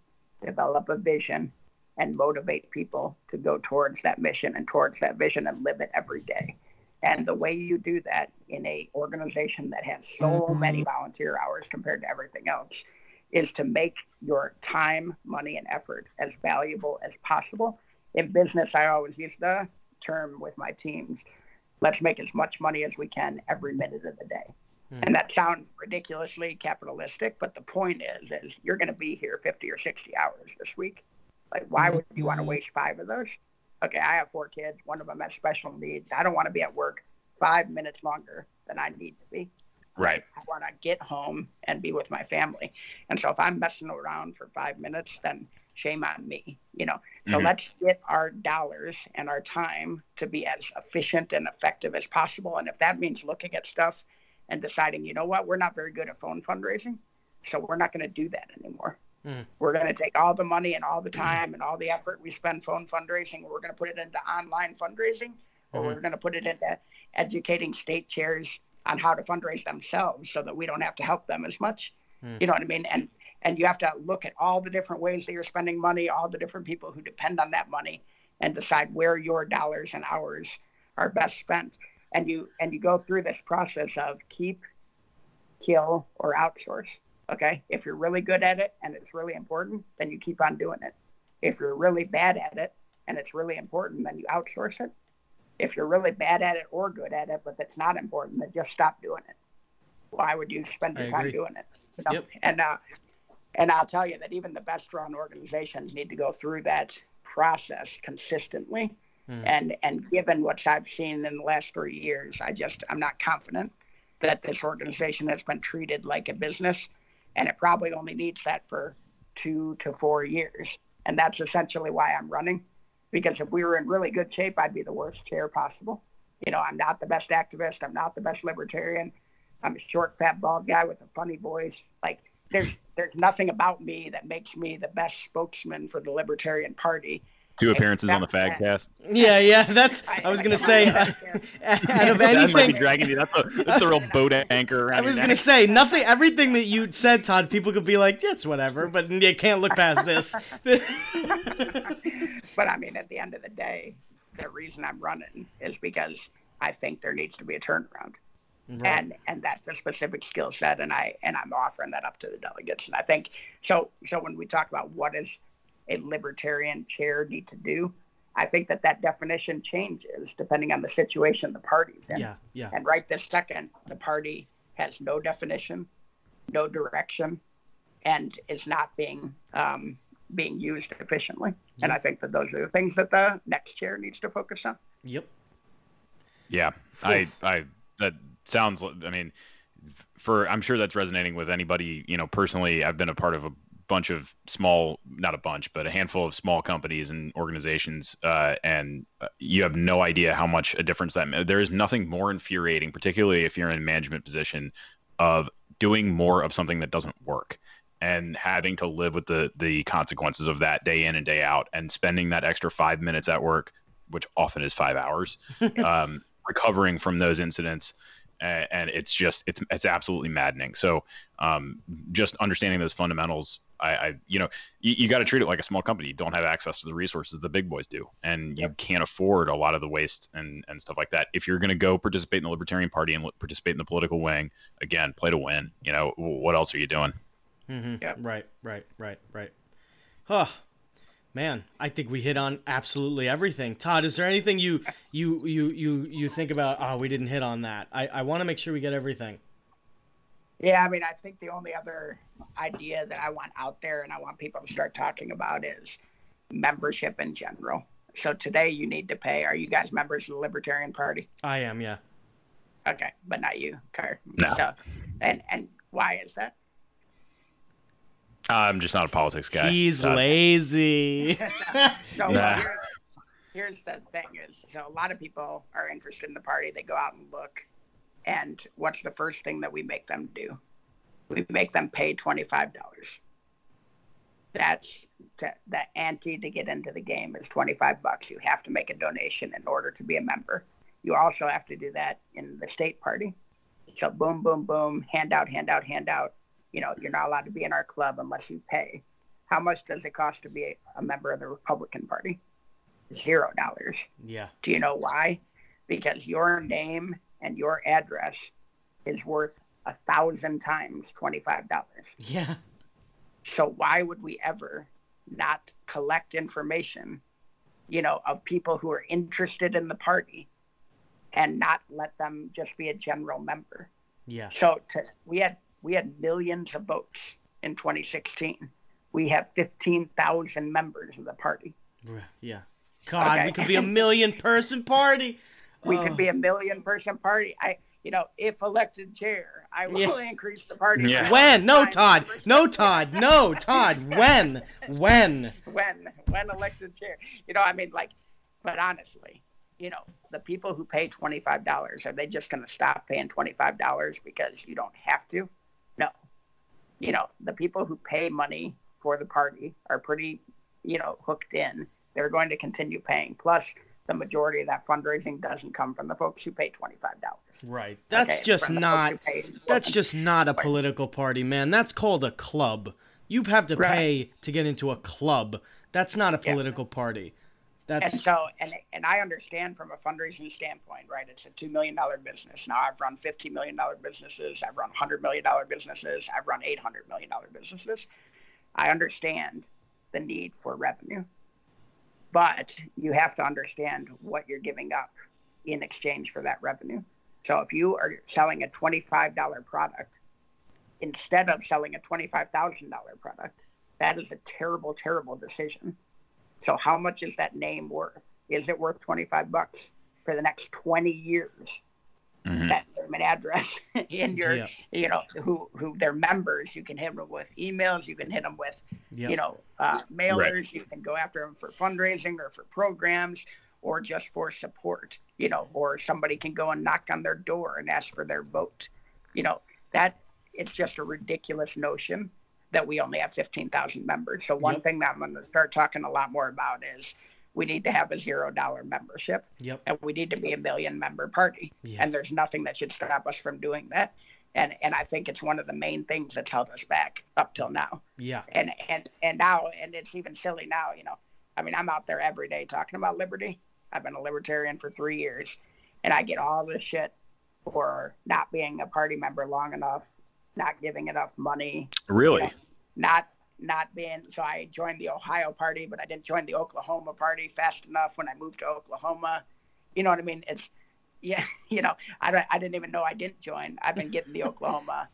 develop a vision, and motivate people to go towards that mission and towards that vision and live it every day. And the way you do that in a organization that has so mm-hmm. many volunteer hours compared to everything else is to make your time, money, and effort as valuable as possible. In business, I always use the term with my teams let's make as much money as we can every minute of the day. Hmm. And that sounds ridiculously capitalistic, but the point is, is you're going to be here 50 or 60 hours this week. Like, why would you want to waste five of those? Okay, I have four kids. One of them has special needs. I don't want to be at work five minutes longer than I need to be. Right. I want to get home and be with my family. And so if I'm messing around for five minutes, then shame on me, you know. So Mhm. let's get our dollars and our time to be as efficient and effective as possible. And if that means looking at stuff and deciding, you know what, we're not very good at phone fundraising, so we're not going to do that anymore. Mm. We're going to take all the money and all the time and all the effort we spend phone fundraising, we're going to put it into online fundraising, or Mhm. we're going to put it into educating state chairs on how to fundraise themselves so that we don't have to help them as much. Hmm. You know what I mean? And and you have to look at all the different ways that you're spending money, all the different people who depend on that money, and decide where your dollars and hours are best spent. And you and you go through this process of keep, kill, or outsource. Okay. If you're really good at it and it's really important, then you keep on doing it. If you're really bad at it and it's really important, then you outsource it. If you're really bad at it or good at it, but it's not important, then just stop doing it. Why would you spend your I time agree. doing it? You know? Yep. And uh, and I'll tell you that even the best run organizations need to go through that process consistently. Hmm. And and given what I've seen in the last three years, I just I'm not confident that this organization has been treated like a business, and it probably only needs that for two to four years. And that's essentially why I'm running, because if we were in really good shape, I'd be the worst chair possible. You know, I'm not the best activist. I'm not the best libertarian. I'm a short, fat, bald guy with a funny voice. Like there's there's nothing about me that makes me the best spokesman for the Libertarian Party. Two appearances on the Yeah. Fagcast. Yeah, yeah. That's. I was gonna say, uh, (laughs) out of (laughs) That anything, dragging you. That's a that's a real (laughs) boat anchor. I was gonna neck. say nothing. Everything that you said, Todd, people could be like, "It's whatever," but you can't look past this. But I mean, at the end of the day, the reason I'm running is because I think there needs to be a turnaround. Right. and and that's a specific skill set and i and i'm offering that up to the delegates and i think so so when we talk about what does a libertarian chair need to do i think that that definition changes depending on the situation the party's in Yeah, yeah. and right this second the party has no definition no direction and is not being um, being used efficiently and i think that those are the things that the next chair needs to focus on Yep. Yeah, I, I, that sounds. I mean, for I'm sure that's resonating with anybody. You know, personally, I've been a part of a bunch of small, not a bunch, but a handful of small companies and organizations, uh, and uh, you have no idea how much a difference that. ma- There is nothing more infuriating, particularly if you're in a management position, of doing more of something that doesn't work and having to live with the the consequences of that day in and day out and spending that extra five minutes at work which often is five hours (laughs) um, recovering from those incidents and, and it's just it's it's absolutely maddening so um, just understanding those fundamentals I, I you know you, you got to treat it like a small company you don't have access to the resources the big boys do and you can't afford a lot of the waste and and stuff like that if you're going to go participate in the libertarian party and participate in the political wing again play to win you know what else are you doing Mm-hmm. Yep. Right, right, right, right. Huh. Man, I think we hit on absolutely everything. Todd, is there anything you you you you you think about? Oh, we didn't hit on that. I I want to make sure we get everything. Yeah, I mean, I think the only other idea that I want out there and I want people to start talking about is membership in general. So today you need to pay. Are you guys members of the Libertarian Party? I am, yeah. Okay, but not you, Car. No. So, and and why is that? i'm just not a politics guy He's Todd. lazy. (laughs) So Nah. here's, here's the thing: is so a lot of people are interested in the party. They go out and look, and what's the first thing that we make them do? We make them pay twenty five dollars. That's to, the ante to get into the game is twenty five bucks. You have to make a donation in order to be a member. You also have to do that in the state party. So boom, boom, boom, handout, handout, handout. You know, you're not allowed to be in our club unless you pay. How much does it cost to be a, a member of the Republican Party? Zero dollars. yeah. Do you know why? Because your name and your address is worth a thousand times twenty-five dollars. Yeah. So why would we ever not collect information, you know, of people who are interested in the party, and not let them just be a general member? Yeah. So to, we had we had millions of votes in 2016. We have 15,000 members of the party. Yeah. God, Okay. we could be a million person party. (laughs) We Oh. could be a million person party. I, you know, if elected chair, I will Yeah. (laughs) increase the party. Yeah. When? No, Todd. No, Todd. (laughs) No, Todd. When? When? When? When elected chair? You know, I mean, like, but honestly, you know, the people who pay twenty five dollars are they just going to stop paying twenty five dollars because you don't have to? No. You know, the people who pay money for the party are pretty, you know, hooked in. They're going to continue paying. Plus, the majority of that fundraising doesn't come from the folks who pay $25. Right. That's Okay, just not folks who pay that's just not a political party, man. That's called a club. You have to Right. pay to get into a club. That's not a Yeah. political party. And That's so, and and I understand from a fundraising standpoint, right? It's a two million dollar business. Now I've run fifty million dollar businesses. I've run hundred million dollar businesses. I've run eight hundred million dollar businesses. I understand the need for revenue, but you have to understand what you're giving up in exchange for that revenue. So if you are selling a twenty-five dollar product instead of selling a twenty-five thousand dollar product, that is a terrible, terrible decision. So how much is that name worth? Is it worth 25 bucks for the next 20 years? Mhm. That name and address (laughs) in your, Yeah. you know, who who they're members. You can hit them with emails. You can hit them with, Yep. you know, uh, mailers. You can go after them for fundraising or for programs or just for support. You know, or somebody can go and knock on their door and ask for their vote. You know, that it's just a ridiculous notion that we only have 15,000 members. So one Yep. thing that I'm going to start talking a lot more about is we need to have a zero dollar membership Yep. and we need to be a million member party. Yeah. And there's nothing that should stop us from doing that. And and I think it's one of the main things that's held us back up till now. Yeah. And and and now and it's even silly now, you know. I mean, I'm out there every day talking about liberty. I've been a libertarian for 3 years and I get all this shit for not being a party member long enough, not giving enough money, Really? not not being so I joined the Ohio party, but I didn't join the Oklahoma party fast enough when I moved to Oklahoma. You know what I mean? It's yeah, (laughs) you know, I don't, I didn't even know I didn't join. I've been getting the (laughs) Oklahoma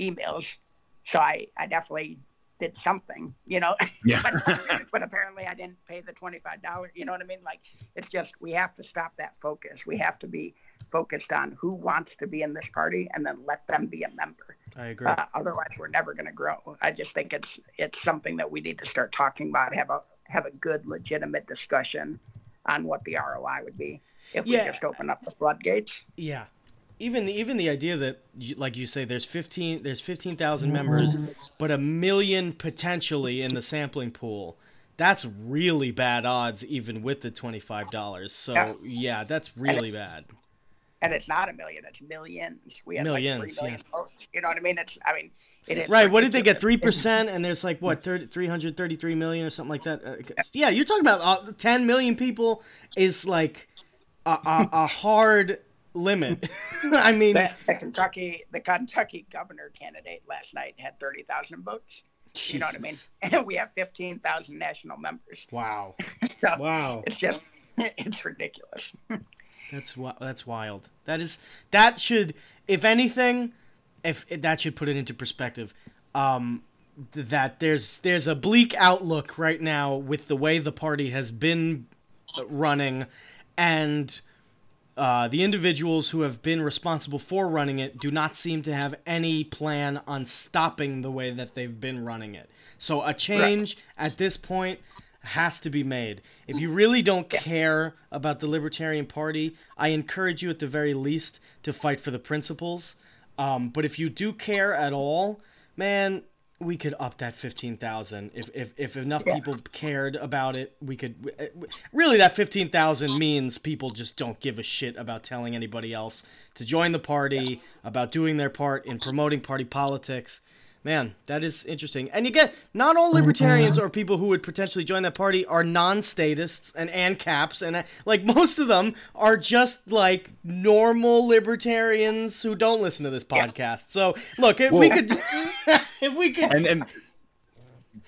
emails, so I I definitely did something, you know. (laughs) Yeah. but, but apparently I didn't pay the twenty five dollars. You know what I mean? Like it's just we have to stop that focus. We have to be focused on who wants to be in this party, and then let them be a member. I agree. Uh, otherwise, we're never going to grow. I just think it's it's something that we need to start talking about. Have a have a good, legitimate discussion on what the ROI would be if Yeah. we just open up the floodgates. Yeah. Even the, even the idea that like you say there's 15 there's 15,000 members but a million potentially in the sampling pool. That's really bad odds even with the $25. So Yeah. yeah, that's really bad. And it's not a million; it's millions. We have Millions, like million yeah. votes. You know what I mean? It's I mean, it Right, what did they get? 3% (laughs) and there's like what 30, 333 million or something like that. Uh, yeah, you're talking about uh, 10 million people is like a, a, a hard limit. (laughs) I mean, The, the Kentucky the Kentucky governor candidate last night had thirty thousand votes. You know what I mean? (laughs) And we have fifteen thousand national members. Wow. So Wow. it's just it's ridiculous. That's wi- that's wild. That is that should, if anything, if that should put it into perspective. Um, that there's there's a bleak outlook right now with the way the party has been running, and uh, the individuals who have been responsible for running it do not seem to have any plan on stopping the way that they've been running it. So a change at this point has to be made. If you really don't care about the Libertarian Party, I encourage you at the very least to fight for the principles. Um, but if you do care at all, man, we could up that 15,000. If, if, if enough people cared about it, we could. Really, that 15,000 means people just don't give a shit about telling anybody else to join the party, about doing their part in promoting party politics. Man, that is interesting. And again, not all libertarians or people who would potentially join that party are non-statists and ANCAPs, and uh, like most of them are just like normal libertarians who don't listen to this podcast. So look, if we could, (laughs) if we could, and and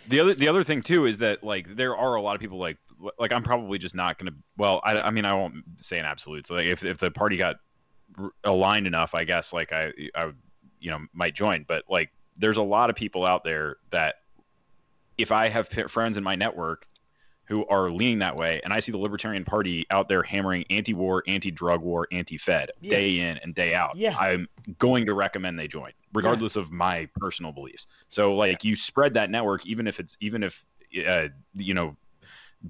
the other the other thing too is that like there are a lot of people like like I'm probably just not gonna. Well, I I mean I won't say an absolute. So like if if the party got aligned enough, I guess like I I you know might join. But like there's a lot of people out there that if I have friends in my network who are leaning that way, and I see the Libertarian Party out there hammering anti-war, anti-drug war, anti-Fed Yeah. day in and day out, Yeah. I'm going to recommend they join, regardless of my personal beliefs. So, like, you spread that network, even if it's even if uh, you know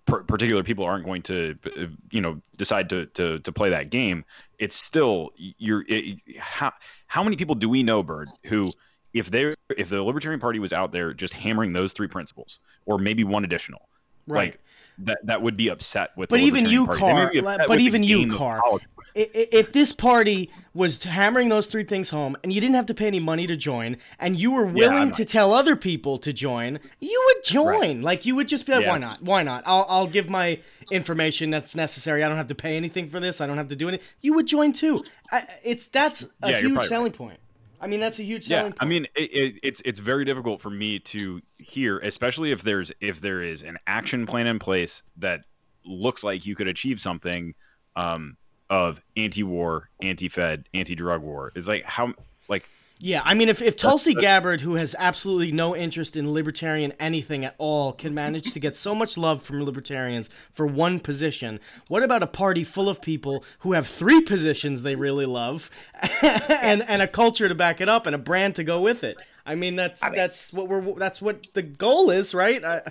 particular people aren't going to uh, you know decide to, to to play that game. It's still you're it, how how many people do we know, Bird, who if they if the Libertarian Party was out there just hammering those three principles, or maybe one additional, Right. Like that that would be upset with. But the even you, Party. Carr. But even you, game of Carr. politics. I- i- If this party was hammering those three things home and you didn't have to pay any money to join and you were willing know. to tell other people to join, you would join. Like you would just be like, Yeah. why not? Why not? I'll, I'll give my information that's necessary. I don't have to pay anything for this. I don't have to do anything. You would join too. I, it's that's a Yeah, huge selling point. I mean, that's a huge selling Yeah, point. I mean, it, it, it's it's very difficult for me to hear, especially if there's if there is an action plan in place that looks like you could achieve something um, of anti-war, anti-Fed, anti-drug war. It's like how like Yeah, I mean, if, if Tulsi Gabbard, who has absolutely no interest in libertarian anything at all, can manage to get so much love from libertarians for one position, what about a party full of people who have three positions they really love, (laughs) and and a culture to back it up and a brand to go with it? I mean, that's I mean- that's what we're that's what the goal is, right? I,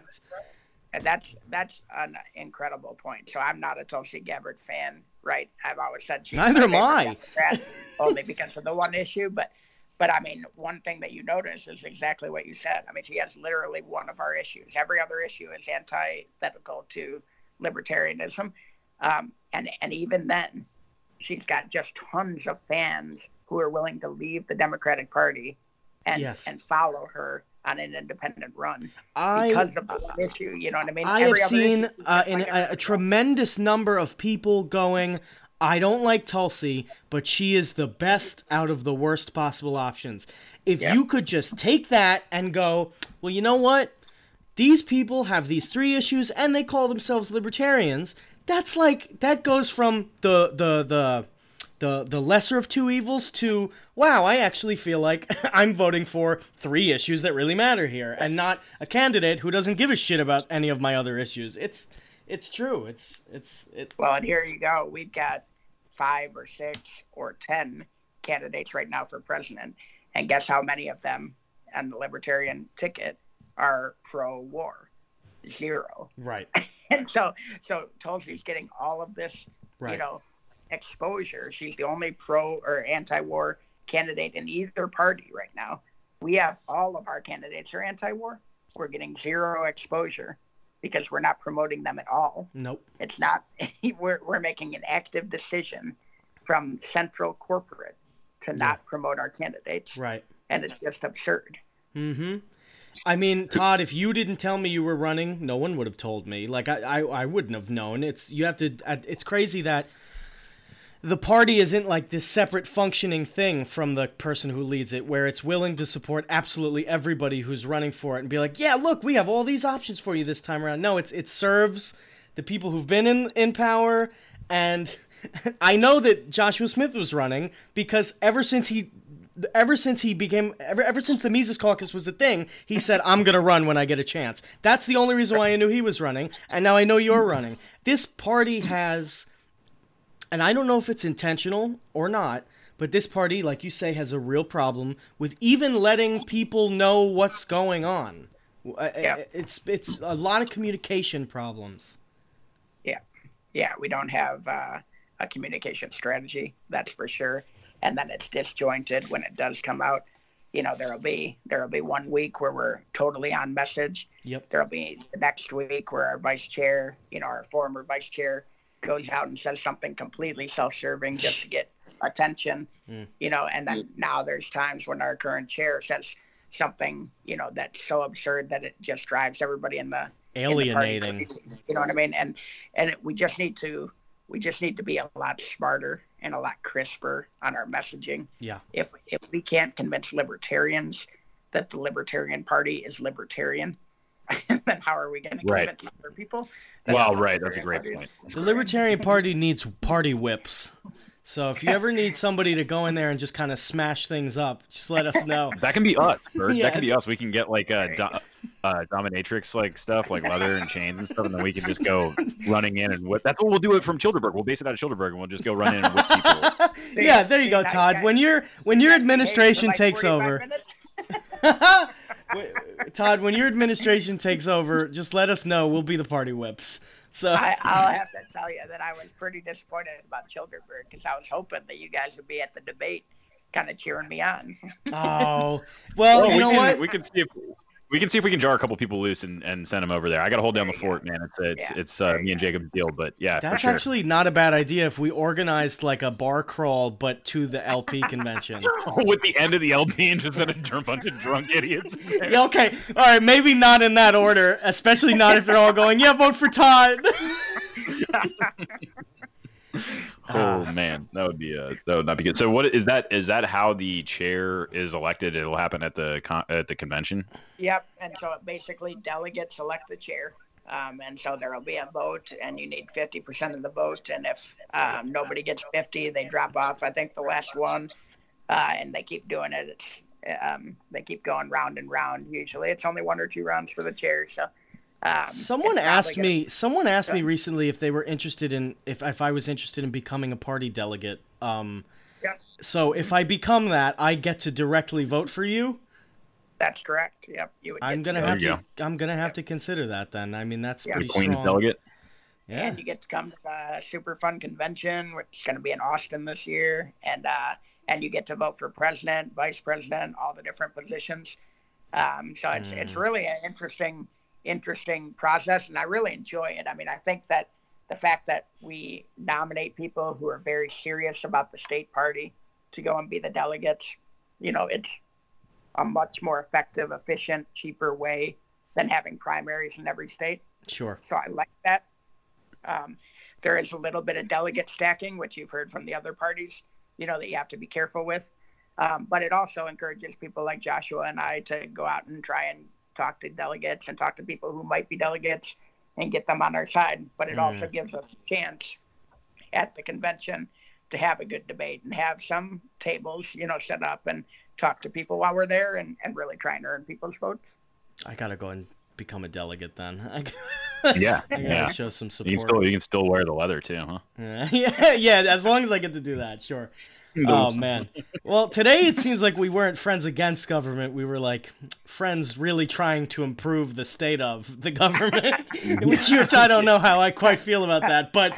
and that's that's an incredible point. So I'm not a Tulsi Gabbard fan, right? I've always said she's Neither am I. Only because of the one issue. But but I mean, one thing that you notice is exactly what you said. I mean, she has literally one of our issues. Every other issue is antithetical to libertarianism, um, and and even then, she's got just tons of fans who are willing to leave the Democratic Party and Yes. and follow her on an independent run I because of the one issue. You know what I mean? I have Every other seen uh, like a, a tremendous number of people going. I don't like Tulsi, but she is the best out of the worst possible options. If you could just take that and go, well, you know what? These people have these three issues and they call themselves libertarians. That's like that goes from the the the the the lesser of two evils to wow, I actually feel like (laughs) I'm voting for three issues that really matter here and not a candidate who doesn't give a shit about any of my other issues. It's it's true. It's it's it Well, and here you go. We've got five or six or ten candidates right now for president, and guess how many of them on the libertarian ticket are pro-war? Zero. right. (laughs) And so, so Tulsi's getting all of this, Right. you know, exposure. She's the only pro or anti-war candidate in either party right now. We have all of our candidates are anti-war. We're getting zero exposure because we're not promoting them at all. Nope. It's not. (laughs) We're we're making an active decision from central corporate to not promote our candidates, Right. and it's just absurd. Mm-hmm. I mean, Todd, if you didn't tell me you were running, no one would have told me. Like I, I, I wouldn't have known. It's you have to. It's crazy that the party isn't like this separate functioning thing from the person who leads it, where it's willing to support absolutely everybody who's running for it and be like, yeah, look, we have all these options for you this time around. No, it's it serves the people who've been in in power, and (laughs) I know that Joshua Smith was running because ever since he ever since he became ever, ever since the Mises Caucus was a thing, he said, "I'm gonna run when I get a chance." That's the only reason why I knew he was running, and now I know you're running. This party has, and I don't know if it's intentional or not, but this party, like you say, has a real problem with even letting people know what's going on. Uh, Yeah. It's it's a lot of communication problems. Yeah, yeah. We don't have uh, a communication strategy. That's for sure. And then it's disjointed when it does come out. You know, there'll be there'll be one week where we're totally on message. Yep. There'll be the next week where our vice chair, you know, our former vice chair, goes out and says something completely self-serving just to get attention. Mm. You know, and then now there's times when our current chair says something, you know, that's so absurd that it just drives everybody in the in the party Alienating. You know what I mean? And and it, we just need to we just need to be a lot smarter and a lot crisper on our messaging. Yeah. If if we can't convince libertarians that the Libertarian Party is libertarian, (laughs) then how are we going to Right. convince other people? that Well, right, that's a great Party is point. The Libertarian Party needs party whips. So if you ever need somebody to go in there and just kind of smash things up, just let us know. (laughs) That can be us, Bert. Yeah. That can be us. We can get like uh, do, uh, dominatrix like stuff, like leather and chains and stuff, and then we can just go (laughs) running in and whip. That's what we'll do it from Childerberg. We'll base it out of Childerberg, and we'll just go run in and whip people. yeah, there you go, Todd. guy. When your when your administration takes over, minutes. Todd, when your administration takes over, just let us know. We'll be the party whips. So I, I'll have to tell you that I was pretty disappointed about Childerberg because I was hoping that you guys would be at the debate, kind of cheering me on. oh well, Well, you we know can, what? We can see if we can see if we can jar a couple people loose and, and send them over there. I got to hold down the fort, man. It's it's Yeah, it's uh, me and Jacob's deal, but yeah, That's sure. actually not a bad idea if we organized like a bar crawl, but to the LP (laughs) convention. (laughs) with the end of the LP and just send a bunch of drunk idiots. Yeah, okay, all right, maybe not in that order, especially not if they're all going, yeah, vote for Todd. (laughs) Oh man, that would be a that would not be good. So what is that? Is that how the chair is elected? It'll happen at the con- at the convention. Yep. And so basically, delegates elect the chair. Um, and so there will be a vote, and you need 50% of the vote. And if um, nobody gets 50, they drop off. I think the last one, uh, and they keep doing it. It's, um, they keep going round and round. Usually, it's only one or two rounds for the chair. So um, Someone asked gonna- me. Someone asked me recently if they were interested in if if I was interested in becoming a party delegate. Um, Yes, so if I become that, I get to directly vote for you. that's correct. Yep. You would I'm get to gonna have There to. you I'm gonna have to consider that then. I mean, that's Yeah. pretty Queen's strong. delegate. Yeah. and you get to come to the super fun convention which is going to be in austin this year and uh, and you get to vote for president vice president all the different positions um, so it's it's really an interesting interesting process and i really enjoy it i mean i think that the fact that we nominate people who are very serious about the state party to go and be the delegates you know it's a much more effective efficient cheaper way than having primaries in every state Sure. so I like that. Um, there is a little bit of delegate stacking, which you've heard from the other parties, you know, that you have to be careful with. Um, but it also encourages people like Joshua and I to go out and try and talk to delegates and talk to people who might be delegates and get them on our side. But it also mm. gives us a chance at the convention to have a good debate and have some tables, you know, set up and talk to people while we're there and, and really try and earn people's votes. I gotta go and become a delegate then. (laughs) I, Yeah, I gotta yeah. show some support. You can still you can still wear the leather too, huh? (laughs) yeah, yeah. As long as I get to do that, sure. Oh man. Well, today it seems like we weren't friends against government. We were like friends, really trying to improve the state of the government. (laughs) which, which I don't know how I quite feel about that, but (laughs)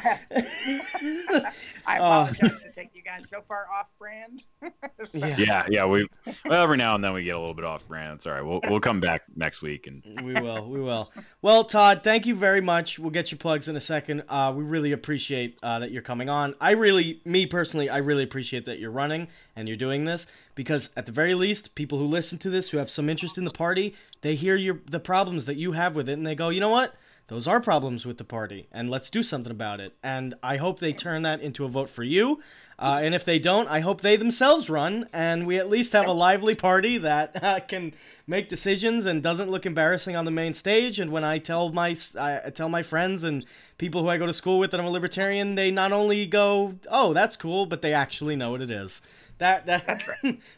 I (laughs) Oh. apologize to take you guys so far off brand. (laughs) So- yeah, Yeah, yeah. We well, every now and then we get a little bit off brand. It's all right. We'll we'll come back next week and we will, we will. Well, Todd, thank you very much. We'll get your plugs in a second. Uh, we really appreciate uh, that you're coming on. I really, me personally, I really appreciate that you're running and you're doing this because at the very least, people who listen to this who have some interest in the party, they hear your the problems that you have with it, and they go, you know what? Those are problems with the party, and let's do something about it. And I hope they turn that into a vote for you. Uh, and if they don't, I hope they themselves run, and we at least have a lively party that uh, can make decisions and doesn't look embarrassing on the main stage. And when I tell my I tell my friends and people who I go to school with that I'm a libertarian, they not only go, "Oh, that's cool," but they actually know what it is. That that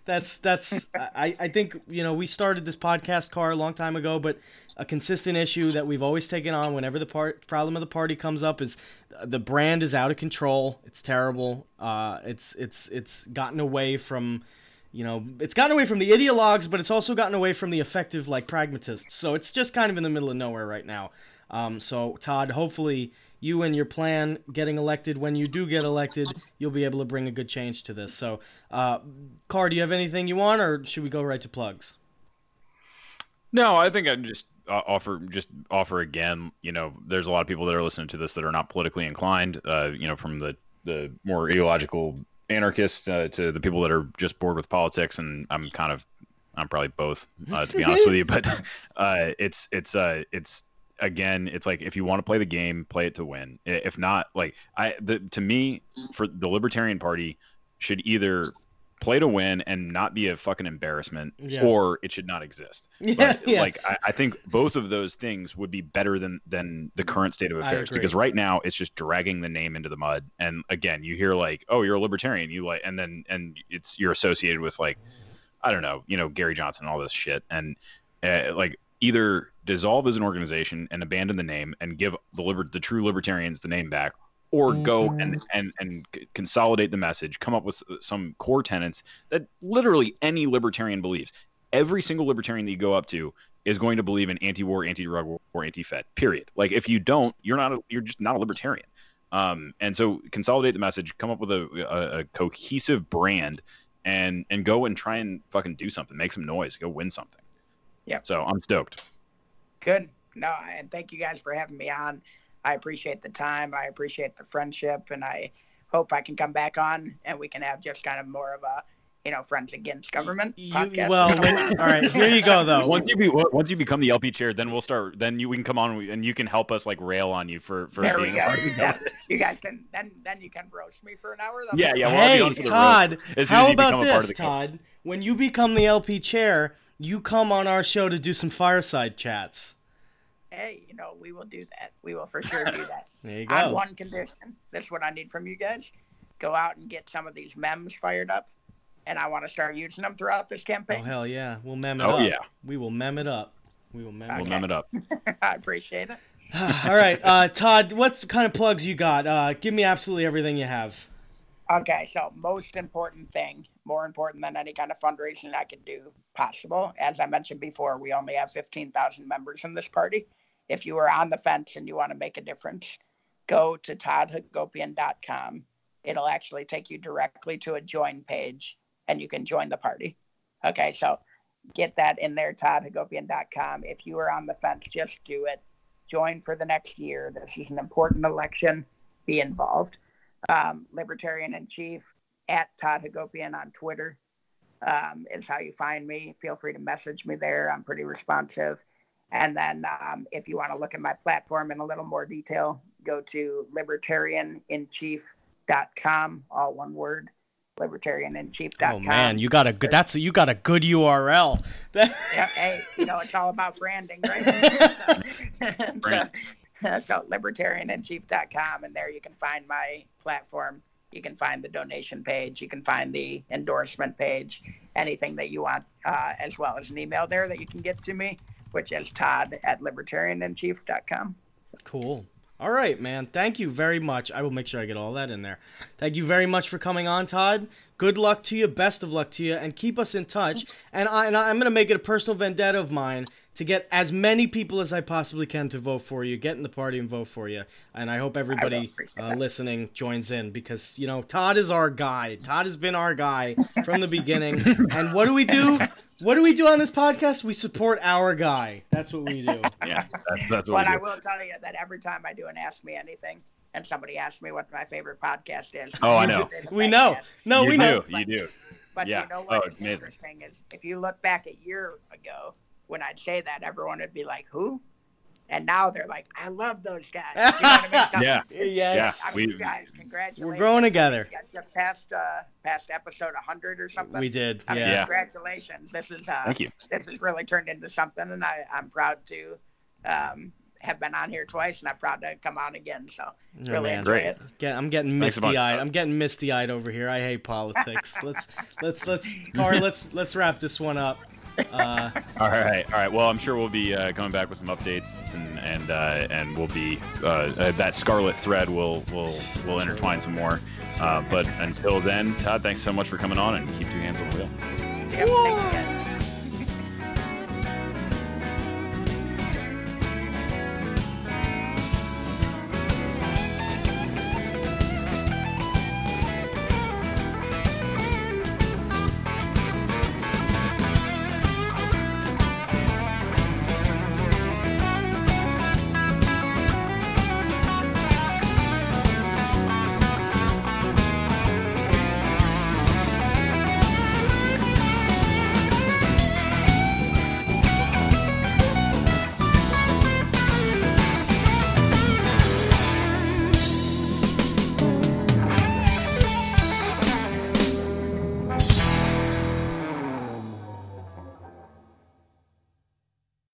that's (laughs) that's I I think you know we started this podcast car a long time ago, but a consistent issue that we've always taken on whenever the part problem of the party comes up is the brand is out of control. It's terrible. Uh, it's it's it's gotten away from you know it's gotten away from the ideologues, but it's also gotten away from the effective like pragmatists. So it's just kind of in the middle of nowhere right now. Um, so Todd, hopefully you and your plan getting elected when you do get elected, you'll be able to bring a good change to this. So, uh, Car, do you have anything you want, or should we go right to plugs? No, I think I'd just uh, offer just offer again. You know, there's a lot of people that are listening to this that are not politically inclined. Uh, you know, from the the more ideological anarchists uh, to the people that are just bored with politics, and I'm kind of I'm probably both uh, to be honest with you. (laughs) But uh, it's it's uh, it's again, it's like if you want to play the game, play it to win. If not, like I the to me for the Libertarian Party should either play to win and not be a fucking embarrassment, Yeah. or it should not exist. (laughs) Yeah, But yeah. like I, I think both of those things would be better than than the current state of affairs because right now it's just dragging the name into the mud. And again, you hear like, oh, you're a libertarian, you like, and then and it's you're associated with like, I don't know, you know, Gary Johnson, and all this shit, and uh, like either dissolve as an organization and abandon the name and give the liber- the true libertarians the name back or go and and and consolidate the message come up with some core tenets that literally any libertarian believes. Every single libertarian that you go up to is going to believe in anti-war anti-drug war anti-fed period. Like if you don't you're not a, you're just not a libertarian. Um, and so consolidate the message come up with a, a, a cohesive brand and and go and try and fucking do something make some noise go win something. Yeah. So I'm stoked. Good. No, and thank you guys for having me on. I appreciate the time. I appreciate the friendship, and I hope I can come back on and we can have just kind of more of a you know friends against government You- podcast. well, (laughs) when, all right, here you go though. Once you be once you become the LP chair, then we'll start. Then you we can come on and you can help us like rail on you for for there we go. a part of the Yeah, you guys can then then you can roast me for an hour. That'll Yeah, yeah, well, I'll hey, on for the Todd, roast as soon how about become a part of this, the club. Todd? When you become the LP chair, you come on our show to do some fireside chats. Hey, you know we will do that. We will for sure do that. (laughs) There you go. On one condition. That's what I need from you guys. Go out and get some of these memes fired up, and I want to start using them throughout this campaign. Oh hell yeah, we'll mem it Oh, up. yeah. we will mem it up. We will mem We'll mem it up. (laughs) I appreciate it. (sighs) all right, uh, Todd, what kind of plugs you got? Uh, give me absolutely everything you have. Okay, so most important thing, more important than any kind of fundraising I could do possible. As I mentioned before, we only have 15,000 members in this party. If you are on the fence and you want to make a difference, go to toddhagopian.com. It'll actually take you directly to a join page and you can join the party. Okay, so get that in there, toddhagopian.com. If you are on the fence, just do it. Join for the next year. This is an important election. Be involved um, Libertarian in Chief at Todd Hagopian on Twitter um, is how you find me. Feel free to message me there. I'm pretty responsive. And then um, if you want to look at my platform in a little more detail, go to libertarianinchief.com, all one word, libertarianinchief.com. Oh man, you got a good. That's a, you got a good URL. That- yeah, hey, you know, it's all about branding, right? (laughs) so, (laughs) so libertarianinchief.com, and there you can find my platform. You can find the donation page. You can find the endorsement page, anything that you want, uh, as well as an email there that you can get to me, which is todd at libertarianinchief.com. Cool. All right, man. Thank you very much. I will make sure I get all that in there. Thank you very much for coming on, Todd. Good luck to you. Best of luck to you, and keep us in touch. And, I, and I'm going to make it a personal vendetta of mine to get as many people as I possibly can to vote for you. Get in the party and vote for you. And I hope everybody appreciate uh, listening joins in because you know Todd is our guy. Todd has been our guy from the beginning. (laughs) and what do we do? What do we do on this podcast? We support our guy. That's what we do. (laughs) Yeah, that's, that's But what we I will tell you that every time I do an Ask Me Anything, and somebody asks me what my favorite podcast is. Oh, I know. do it We know. No, you we do. know. You do. But Yeah. you know Oh, what? it's amazing. interesting is if you look back a year ago when I'd say that, everyone would be like, "Who?" And now they're like, "I love those guys." You know what I mean? (laughs) Yeah. Yes. I mean, we, guys, congratulations. We're growing together. You guys just past uh, past episode 100 or something. We did. I mean, Yeah. Yeah. Congratulations. This is uh, Thank you. this has really turned into something, and I, I'm proud to um, have been on here twice, and I'm proud to come on again. So Oh, really man. enjoy Great. it. Get, I'm getting Thanks a bunch, misty eyed. I'm getting misty eyed over here. I hate politics. let's let's let's Car, let's let's wrap this one up. Uh, All right, all right. Well, I'm sure we'll be uh, coming back with some updates, and and uh, and we'll be uh, uh, that scarlet thread will will will intertwine some more. Uh, but until then, Todd, thanks so much for coming on, and keep two hands on the wheel. Yep, thank you guys.